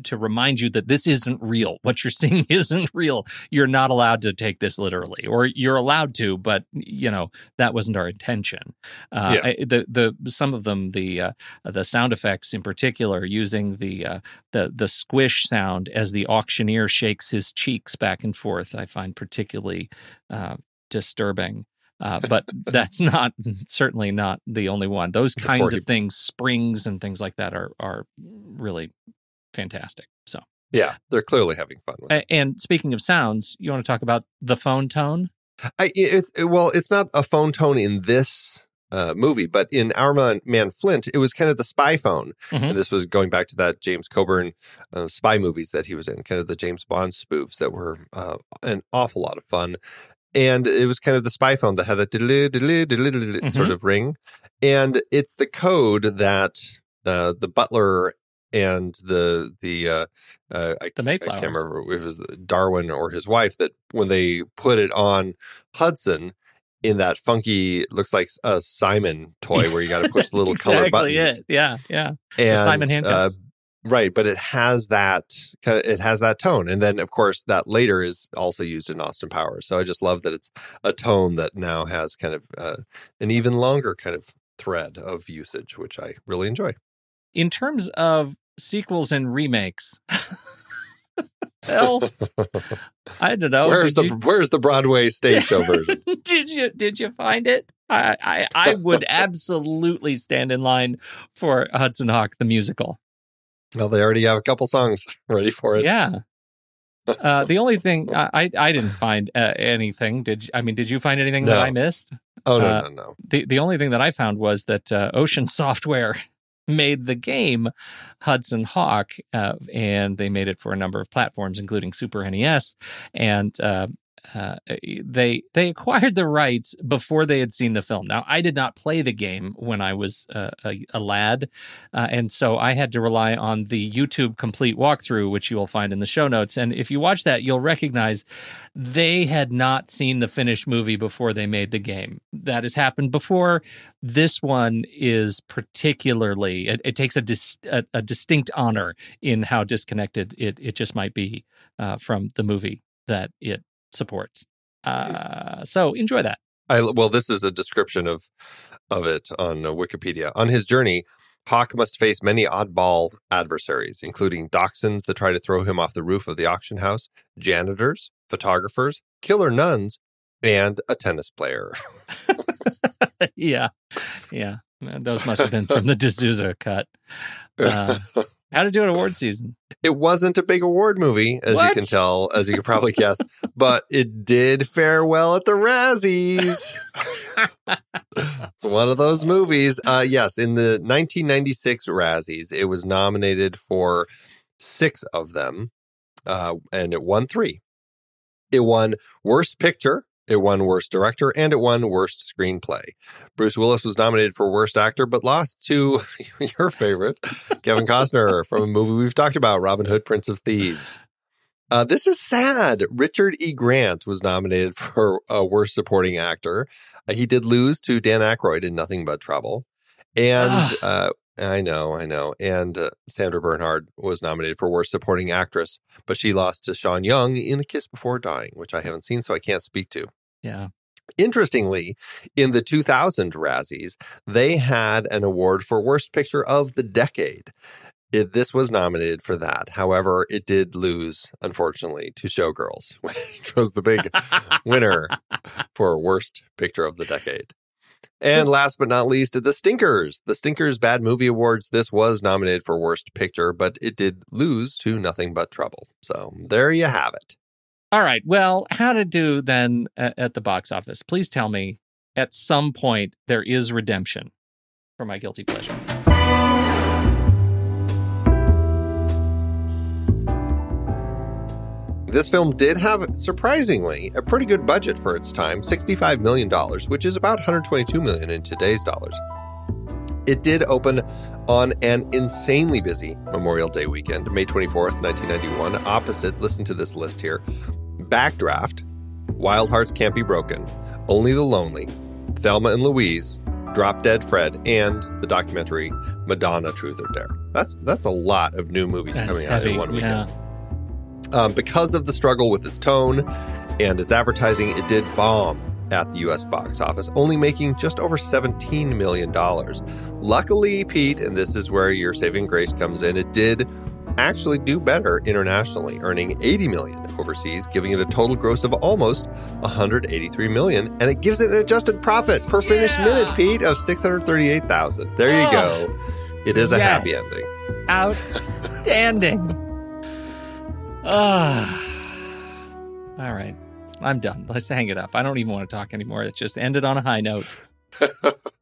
to remind you that this isn't real. What you're seeing isn't real. You're not allowed to take this literally, or you're allowed to, but you know that wasn't our intention. Uh, Yeah. I, the the some of them the uh, the sound effects in particular using the uh, the the squish sound as the auctioneer shakes his cheeks back and forth. I find particularly uh, disturbing. Uh, but that's not certainly not the only one. Those kinds of things, springs and things like that, are are really fantastic. So, Yeah, they're clearly having fun with it. and speaking of sounds, you want to talk about the phone tone? I, it's well, it's not a phone tone in this uh, movie, but in Our Man, Man Flint, it was kind of the spy phone. Mhm. And this was going back to that James Coburn uh, spy movies that he was in, kind of the James Bond spoofs that were uh, an awful lot of fun. And it was kind of the spy phone that had that diddly, diddly, diddly, diddly Mhm. sort of ring. And it's the code that uh, the butler and the the uh, uh, I, The Mayflower. I can't remember if it was Darwin or his wife that when they put it on Hudson in that funky looks like a Simon toy where you got to push the little color buttons it. Yeah, yeah. and Simon uh, right but it has that it has that tone and then of course that later is also used in austin powers so i just love that it's a tone that now has kind of uh, an even longer kind of thread of usage which i really enjoy In terms of sequels and remakes, well, I don't know. where's the you- where's the broadway stage show version did you did you find it? I, I I would absolutely stand in line for Hudson Hawk the musical. well they already have a couple songs ready for it Yeah. Uh, the only thing I I, I didn't find uh, anything. Did you, I mean? Did you find anything that I missed? oh no uh, no no the the only thing that I found was that uh, Ocean Software made the game Hudson Hawk, uh, and they made it for a number of platforms, including Super NES, and uh, uh, they they acquired the rights before they had seen the film. Now, I did not play the game when I was uh, a, a lad, uh, and so I had to rely on the YouTube complete walkthrough, which you will find in the show notes. And if you watch that, you'll recognize they had not seen the finished movie before they made the game. That has happened before. This one is particularly it, it takes a, dis, a a distinct honor in how disconnected it it just might be uh, from the movie that it supports. Uh, so enjoy that. I well, this is a description of of it on uh, Wikipedia. On his journey, Hawk must face many oddball adversaries, including dachshunds that try to throw him off the roof of the auction house, janitors, photographers, killer nuns, and a tennis player. yeah, yeah. Those must have been from the de Souza cut. Uh, how to do an award season? it wasn't a big award movie, as you can tell, as you can probably guess, but it did fare well at the Razzies. it's one of those movies. Uh, yes, in the 1996 Razzies, it was nominated for six of them, uh, and it won three. It won Worst Picture, it won Worst Director, and it won Worst Screenplay. Bruce Willis was nominated for Worst Actor, but lost to your favorite, Kevin Costner, from a movie we've talked about, Robin Hood, Prince of Thieves. Uh, this is sad. Richard E. Grant was nominated for uh, Worst Supporting Actor. Uh, he did lose to Dan Aykroyd in Nothing But Trouble. And I know, I know. And uh, Sandra Bernhard was nominated for Worst Supporting Actress, but she lost to Sean Young in A Kiss Before Dying, which I haven't seen, so I can't speak to. Yeah. Interestingly, in the 2000 Razzies, they had an award for Worst Picture of the Decade. It, this was nominated for that. However, it did lose, unfortunately, to Showgirls, which was the big winner for Worst Picture of the Decade. And last but not least, the Stinkers. The Stinkers Bad Movie Awards. This was nominated for Worst Picture, but it did lose to Nothing But Trouble. So there you have it. All right. Well, how to do then uh, at the box office? Please tell me at some point there is redemption for my guilty pleasure. This film did have, surprisingly, a pretty good budget for its time $65 million, which is about 122 million in today's dollars. It did open on an insanely busy Memorial Day weekend, May 24th, 1991, opposite, listen to this list here Backdraft, Wild Hearts Can't Be Broken, Only the Lonely, Thelma and Louise, Drop Dead Fred, and the documentary Madonna Truth or Dare. That's that's a lot of new movies That coming out in one weekend. yeah. Um, because of the struggle with its tone and its advertising, it did bomb at the US box office, only making just over $17 million. Luckily, Pete, and this is where your saving grace comes in, it did actually do better internationally, earning 80 million overseas, giving it a total gross of almost 183 million, and it gives it an adjusted profit per finished Yeah. minute, Pete, of 638,000. There you Oh. go. It is a happy ending. Outstanding. Ah. All right. I'm done. Let's hang it up. I don't even want to talk anymore. Let's just end it on a high note.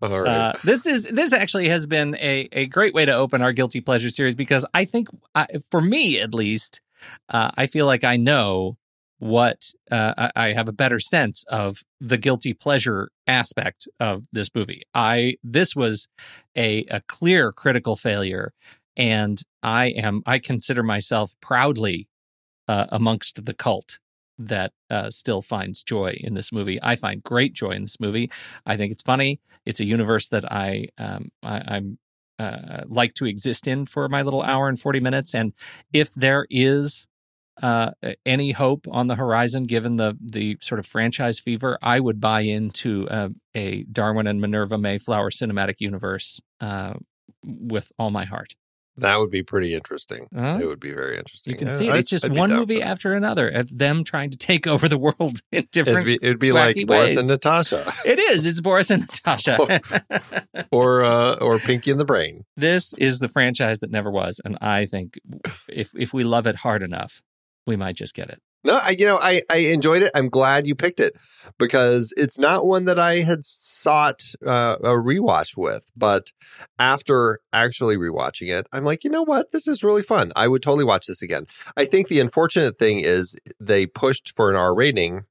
All right. Uh, this is this actually has been a, a great way to open our guilty pleasure series because I think I, for me at least, uh, I feel like I know what uh, I I have a better sense of the guilty pleasure aspect of this movie. I this was a a clear critical failure, and I am I consider myself proudly uh, amongst the cult that uh, still finds joy in this movie. I find great joy in this movie. I think it's funny. It's a universe that I um, I, I'm uh, like to exist in for my little hour and forty minutes. And if there is uh, any hope on the horizon, given the the sort of franchise fever, I would buy into uh, a Darwin and Minerva Mayflower cinematic universe uh, with all my heart. That would be pretty interesting. Huh? It would be very interesting. You can Yeah, see it. It's just I'd be one down movie after another of them trying to take over the world in different. It'd be, it'd be like wacky Boris and Natasha, It is. It's Boris and Natasha. or uh, or Pinky and the Brain. this is the franchise that never was, and I think if if we love it hard enough, we might just get it. No, I you know I I enjoyed it. I'm glad you picked it because it's not one that I had sought uh, a rewatch with, but after actually rewatching it, I'm like, you know what, this is really fun. I would totally watch this again. I think the unfortunate thing is they pushed for an R rating.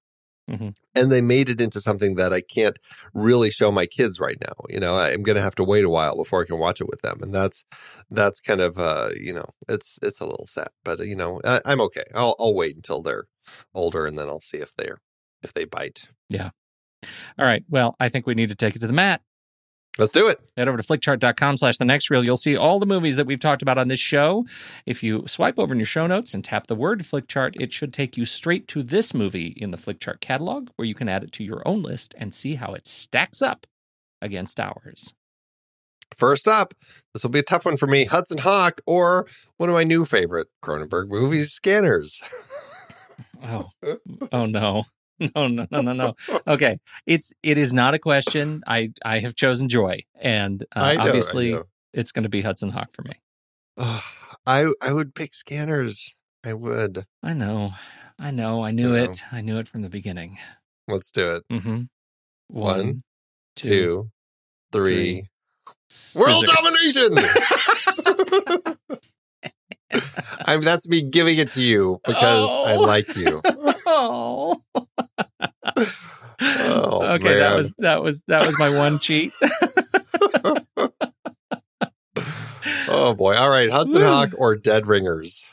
Mhm. And they made it into something that I can't really show my kids right now. You know, I'm going to have to wait a while before I can watch it with them, and that's that's kind of uh, you know, it's it's a little sad, but uh, you know, I, I'm okay. I'll I'll wait until they're older, and then I'll see if they're if they bite. Yeah. All right. Well, I think we need to take it to the mat. Let's do it. Head over to flickchart.com slash the next reel. You'll see all the movies that we've talked about on this show. If you swipe over in your show notes and tap the word flickchart, it should take you straight to this movie in the flickchart catalog where you can add it to your own list and see how it stacks up against ours. First up, this will be a tough one for me. Hudson Hawk or one of my new favorite Cronenberg movies, Scanners. Oh, oh no. No, no, no, no, no. Okay. It's it is not a question. I I have chosen joy. And uh, I know, I obviously it's gonna be Hudson Hawk for me. Ugh, I I would pick Scanners. I would. I know. I know. I knew I it. know. I knew it from the beginning. Let's do it. Mm-hmm. One, two, Two, three. World domination. I mean, that's me giving it to you because I Oh. like you. Oh. Oh, okay, that was that was that was my one cheat. Oh boy! All right, Hudson Woo. Hawk or Dead Ringers.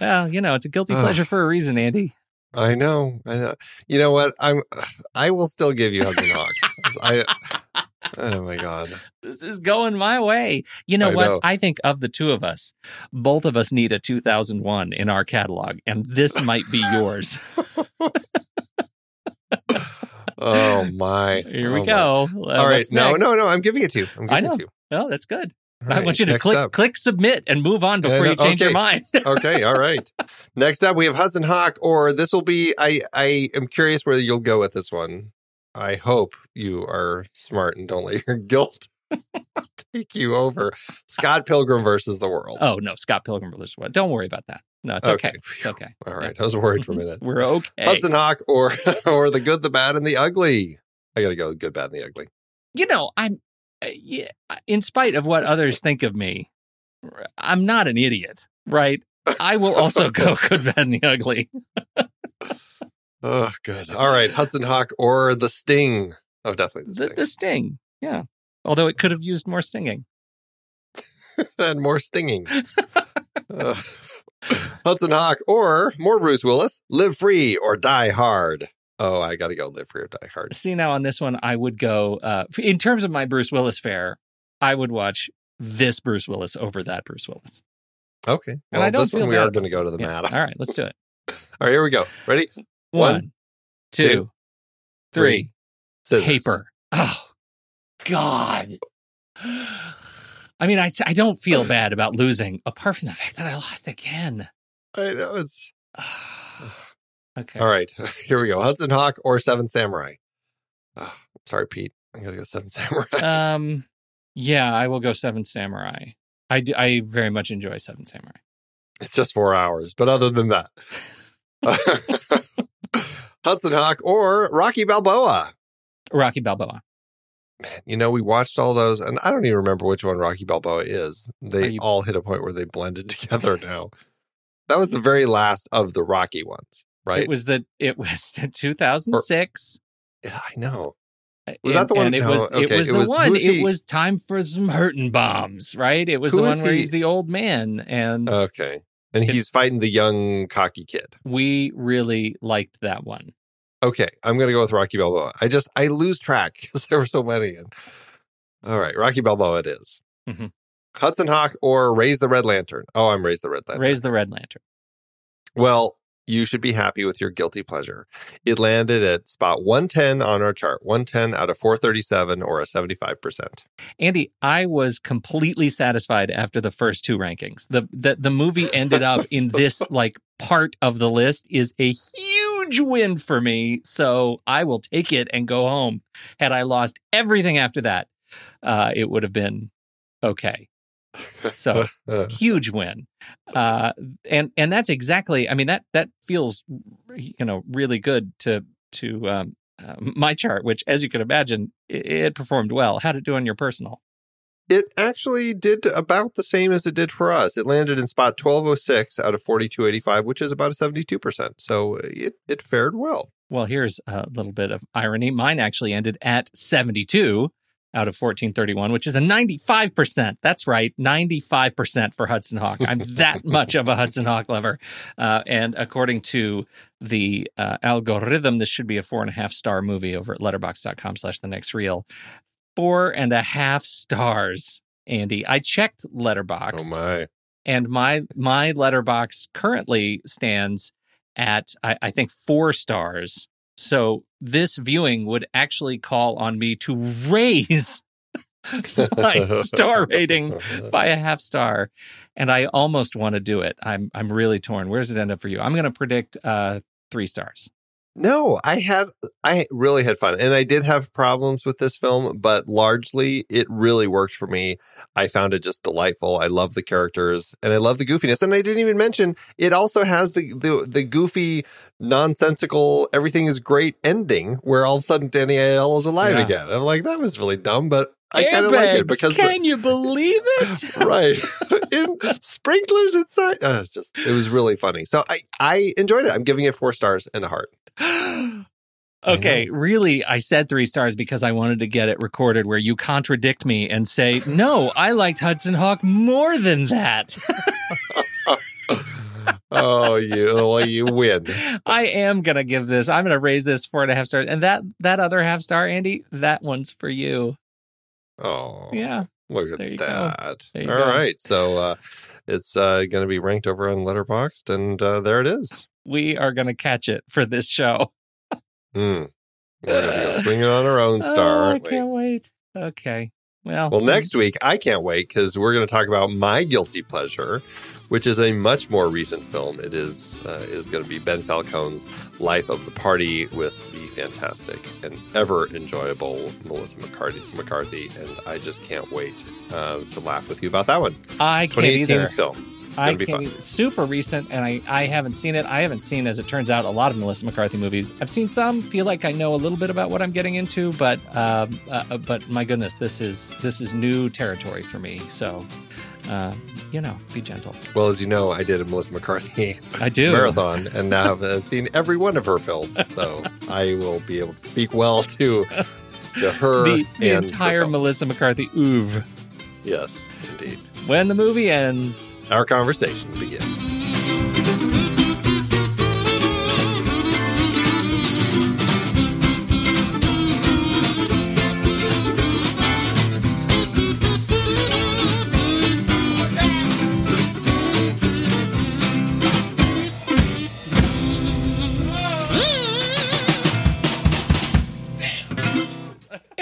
well, you know, it's a guilty pleasure for a reason, Andy. I know. I know. You know what? I'm. I will still give you Hudson Hawk. I. Oh my god. This is going my way. You know I what? know. I think of the two of us, both of us need a 2001 in our catalog, and this might be yours. Oh my. Here Oh, we my. go. Uh, all right. No, no, no. I'm giving it to you. I'm I know. it to you. Oh, that's good. All I want you to click up. click submit and move on before you change your mind. okay, all right. Next up, we have Hudson Hawk, or this will be. I I am curious where you'll go with this one. I hope you are smart and don't let your guilt take you over. Scott Pilgrim versus the World. oh no, Scott Pilgrim versus what? Don't worry about that. No, it's okay. Okay. It's okay. All right, I was worried for a minute. We're okay. Hudson Hawk, or or the good, the bad, and the ugly. I got to go Good, Bad, and the Ugly. You know, I'm, uh, yeah, in spite of what others think of me, I'm not an idiot, right? I will also go Good, Bad, and the Ugly. Oh, good. All right, Hudson Hawk or The Sting. Oh, definitely The The, Sting. the sting, yeah. Although it could have used more singing. and more stinging. Uh, Hudson Hawk or more Bruce Willis. Live free or die hard. Oh, I got to go live free or die hard. See, now on this one, I would go, uh, in terms of my Bruce Willis fare, I would watch this Bruce Willis over that Bruce Willis. Okay. And Well, I don't this one feel we bad are going to go to the Yeah. mat. All right, let's do it. All right, here we go. Ready? One, two, two, three. Scissors. Paper. Oh, God. I mean, I, I don't feel bad about losing, apart from the fact that I lost again. I know it's. okay. All right, here we go. Hudson Hawk or Seven Samurai. Oh, sorry, Pete. I got to go Seven Samurai. Um, yeah, I will go Seven Samurai. I do, I very much enjoy Seven Samurai. It's just four hours, but other than that, Hudson Hawk or Rocky Balboa. Rocky Balboa. Man, you know, we watched all those, and I don't even remember which one Rocky Balboa is. They you- all hit a point where they blended together now. That was the very last of the Rocky ones, right? It was the it was the 2006. yeah, I know. Was that the one- And it no, was it was it the was- one. It was time for some hurting bombs, right? It was Who the one where he's the old man, and Okay. And he's fighting the young cocky kid. we really liked that one. Okay, I'm gonna go with Rocky Balboa. I just I lose track because there were so many. And all right, Rocky Balboa it is. Mhm. Hudson Hawk or Raise the Red Lantern. Oh, I'm Raise the Red Lantern. Raise the Red Lantern. Well, you should be happy with your guilty pleasure. It landed at spot 110 on our chart, 110 out of 437 or a 75%. Andy, I was completely satisfied after the first two rankings. The the, the movie ended up in this like part of the list is a huge win for me. So I will take it and go home. Had I lost everything after that, uh, it would have been okay. So Uh, huge win uh and and that's exactly i mean that that feels you know really good to to um uh, my chart which as you can imagine it, it performed well how did it do on your personal it actually did about the same as it did for us. It landed in spot 1206 out of 4285, which is about a 72%. So it, it fared well. well here's a little bit of irony mine actually ended at 72 out of 1431 which is a 95% that's right 95% for hudson hawk. I'm that much of a hudson hawk lover. Uh, and according to the uh, algorithm this should be a four and a half star movie over at letterboxd.com slash the next reel. Four and a half stars andy. I checked letterboxd Oh my. and my my letterboxd currently stands at I, I think four stars so this viewing would actually call on me to raise my star rating by a half star. And i almost want to do it. I'm i'm really torn. Where does it end up for you? I'm going to predict uh three stars No, I had I really had fun. And I did have problems with this film, but largely it really worked for me. I found it just delightful. I love the characters and I love the goofiness. And I didn't even mention it also has the the, the goofy, nonsensical, everything is great ending where all of a sudden Danny Aiello is alive Yeah. again. I'm like, that was really dumb, but I kind of like it because the- can you believe it? Right. In sprinklers inside. Uh, it's just it was really funny. So i i enjoyed it. I'm giving it four stars and a heart. Okay, really, I said three stars because I wanted to get it recorded where you contradict me and say, no, I liked Hudson Hawk more than that. oh you well you win. I am going to give this, I'm going to raise this four and a half stars. And that, that other half star, Andy, that one's for you. Oh Yeah. look at There you go. that All go. right, so uh it's uh going to be ranked over on letterboxd and uh there it is We are going to catch it for this show. Hmm. we're going to go swinging on our own star Oh, I we can't wait. Okay. Well, Well, next week, I can't wait because we're going to talk about my guilty pleasure, which is a much more recent film. It is uh, is going to be Ben Falcone's Life of the Party with the fantastic and ever enjoyable Melissa McCarthy. McCarthy, and I just can't wait uh, to laugh with you about that one. I can't either. film. I be can't fun. super recent, and I, I haven't seen it. I haven't seen, as it turns out, a lot of Melissa McCarthy movies. I've seen some. Feel like I know a little bit about what I'm getting into, but um, uh, but my goodness, this is this is new territory for me. So, uh, you know, be gentle. Well, as you know, I did a Melissa McCarthy I do. marathon and now have uh, seen every one of her films. So I will be able to speak well to, to her The, the entire films. Melissa McCarthy oeuvre. Yes, indeed. When the movie ends, Our conversation begins.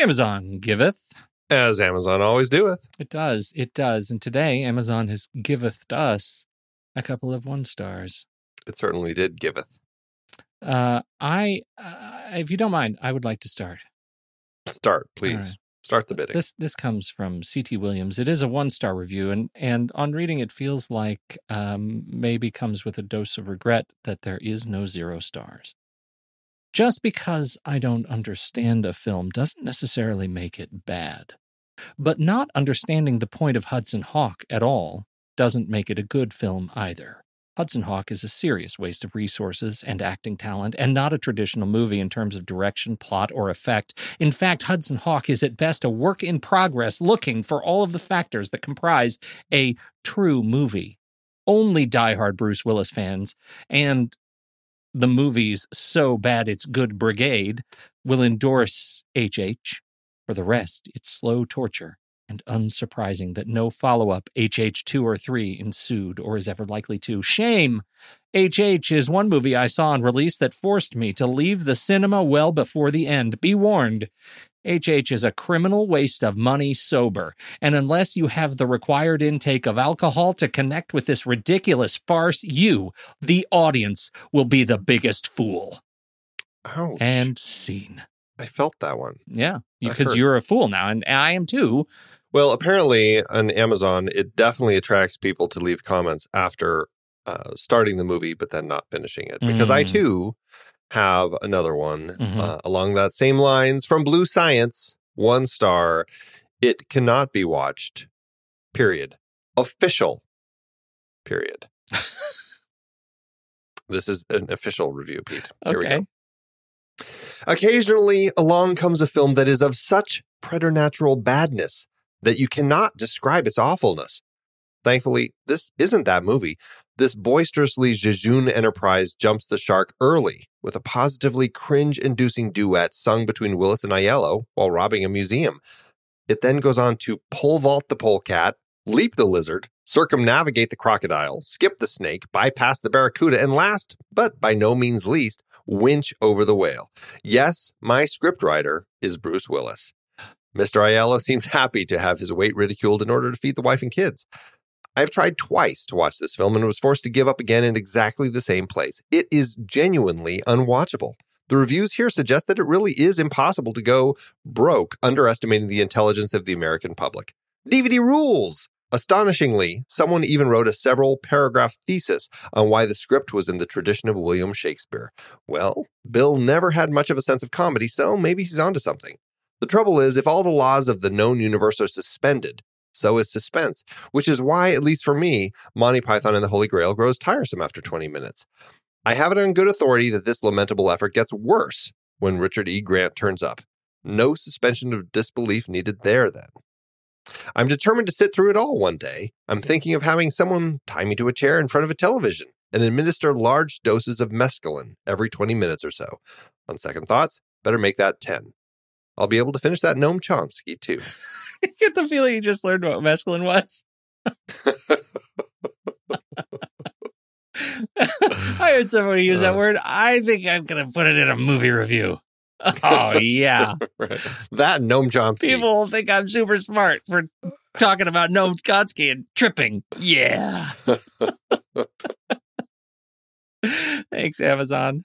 Amazon giveth. As Amazon always doeth. It does. It does. And today, Amazon has giveth us a couple of one stars. It certainly did giveth. Uh, I, uh, if you don't mind, I would like to start. Start, please. right. Start the bidding. This this comes from C.T. Williams. It is a one star review, and and on reading it feels like um, maybe comes with a dose of regret that there is no zero stars. Just because I don't understand a film doesn't necessarily make it bad, but not understanding the point of Hudson Hawk at all doesn't make it a good film either. Hudson Hawk is a serious waste of resources and acting talent, and not a traditional movie in terms of direction, plot, or effect. In fact, Hudson Hawk is at best a work in progress looking for all of the factors that comprise a true movie. Only diehard Bruce Willis fans and the movie's So Bad It's Good Brigade will endorse HH. For the rest, it's slow torture and unsurprising that no follow up HH2 or 3 ensued or is ever likely to. Shame! HH is one movie I saw on release that forced me to leave the cinema well before the end. Be warned. HH is a criminal waste of money sober, and unless you have the required intake of alcohol to connect with this ridiculous farce, you, the audience, will be the biggest fool. Ouch. And scene. I felt that one. Yeah, because you're a fool now, and I am too. Well, apparently on Amazon, it definitely attracts people to leave comments after uh, starting the movie, but then not finishing it. Because I Mm. too have another one Mhm. uh, along that same lines from Blue Science, one star. It cannot be watched. Period. Official. Period. this is an official review, Pete. Here we go. Okay. Occasionally, along comes a film that is of such preternatural badness that you cannot describe its awfulness. Thankfully, this isn't that movie. This boisterously jejune enterprise jumps the shark early with a positively cringe inducing duet sung between Willis and Aiello while robbing a museum. It then goes on to pole vault the polecat, leap the lizard, circumnavigate the crocodile, skip the snake, bypass the barracuda, and last, but by no means least, winch over the whale. Yes, my scriptwriter is Bruce Willis. Mr. Aiello seems happy to have his weight ridiculed in order to feed the wife and kids. I've tried twice to watch this film and was forced to give up again in exactly the same place. It is genuinely unwatchable. The reviews here suggest that it really is impossible to go broke underestimating the intelligence of the American public. DVD rules! Astonishingly, someone even wrote a several paragraph thesis on why the script was in the tradition of William Shakespeare. Well, Bill never had much of a sense of comedy, so maybe he's onto something. The trouble is, if all the laws of the known universe are suspended, so is suspense, which is why, at least for me, Monty Python and the Holy Grail grows tiresome after 20 minutes. I have it on good authority that this lamentable effort gets worse when Richard E. Grant turns up. No suspension of disbelief needed there then. I'm determined to sit through it all one day. I'm thinking of having someone tie me to a chair in front of a television and administer large doses of mescaline every 20 minutes or so. On second thoughts, better make that 10. I'll be able to finish that Noam Chomsky too. I get the feeling you just learned what mescaline was. I heard somebody use that Uh. word. I think I'm going to put it in a movie review. Oh, yeah. that Noam Chomsky. People will think I'm super smart for talking about Noam Chomsky and tripping. Yeah. Thanks, Amazon.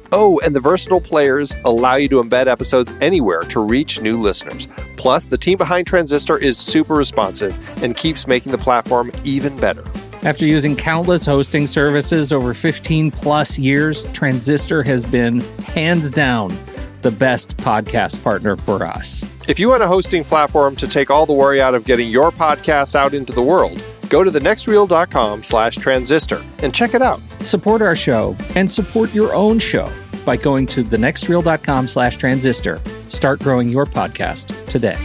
Oh, and the versatile players allow you to embed episodes anywhere to reach new listeners. Plus, the team behind Transistor is super responsive and keeps making the platform even better. After using countless hosting services over 15 plus years, Transistor has been hands down the best podcast partner for us. If you want a hosting platform to take all the worry out of getting your podcast out into the world, go to thenextreel.com slash transistor and check it out. Support our show and support your own show by going to thenextreel.com slash transistor. Start growing your podcast today.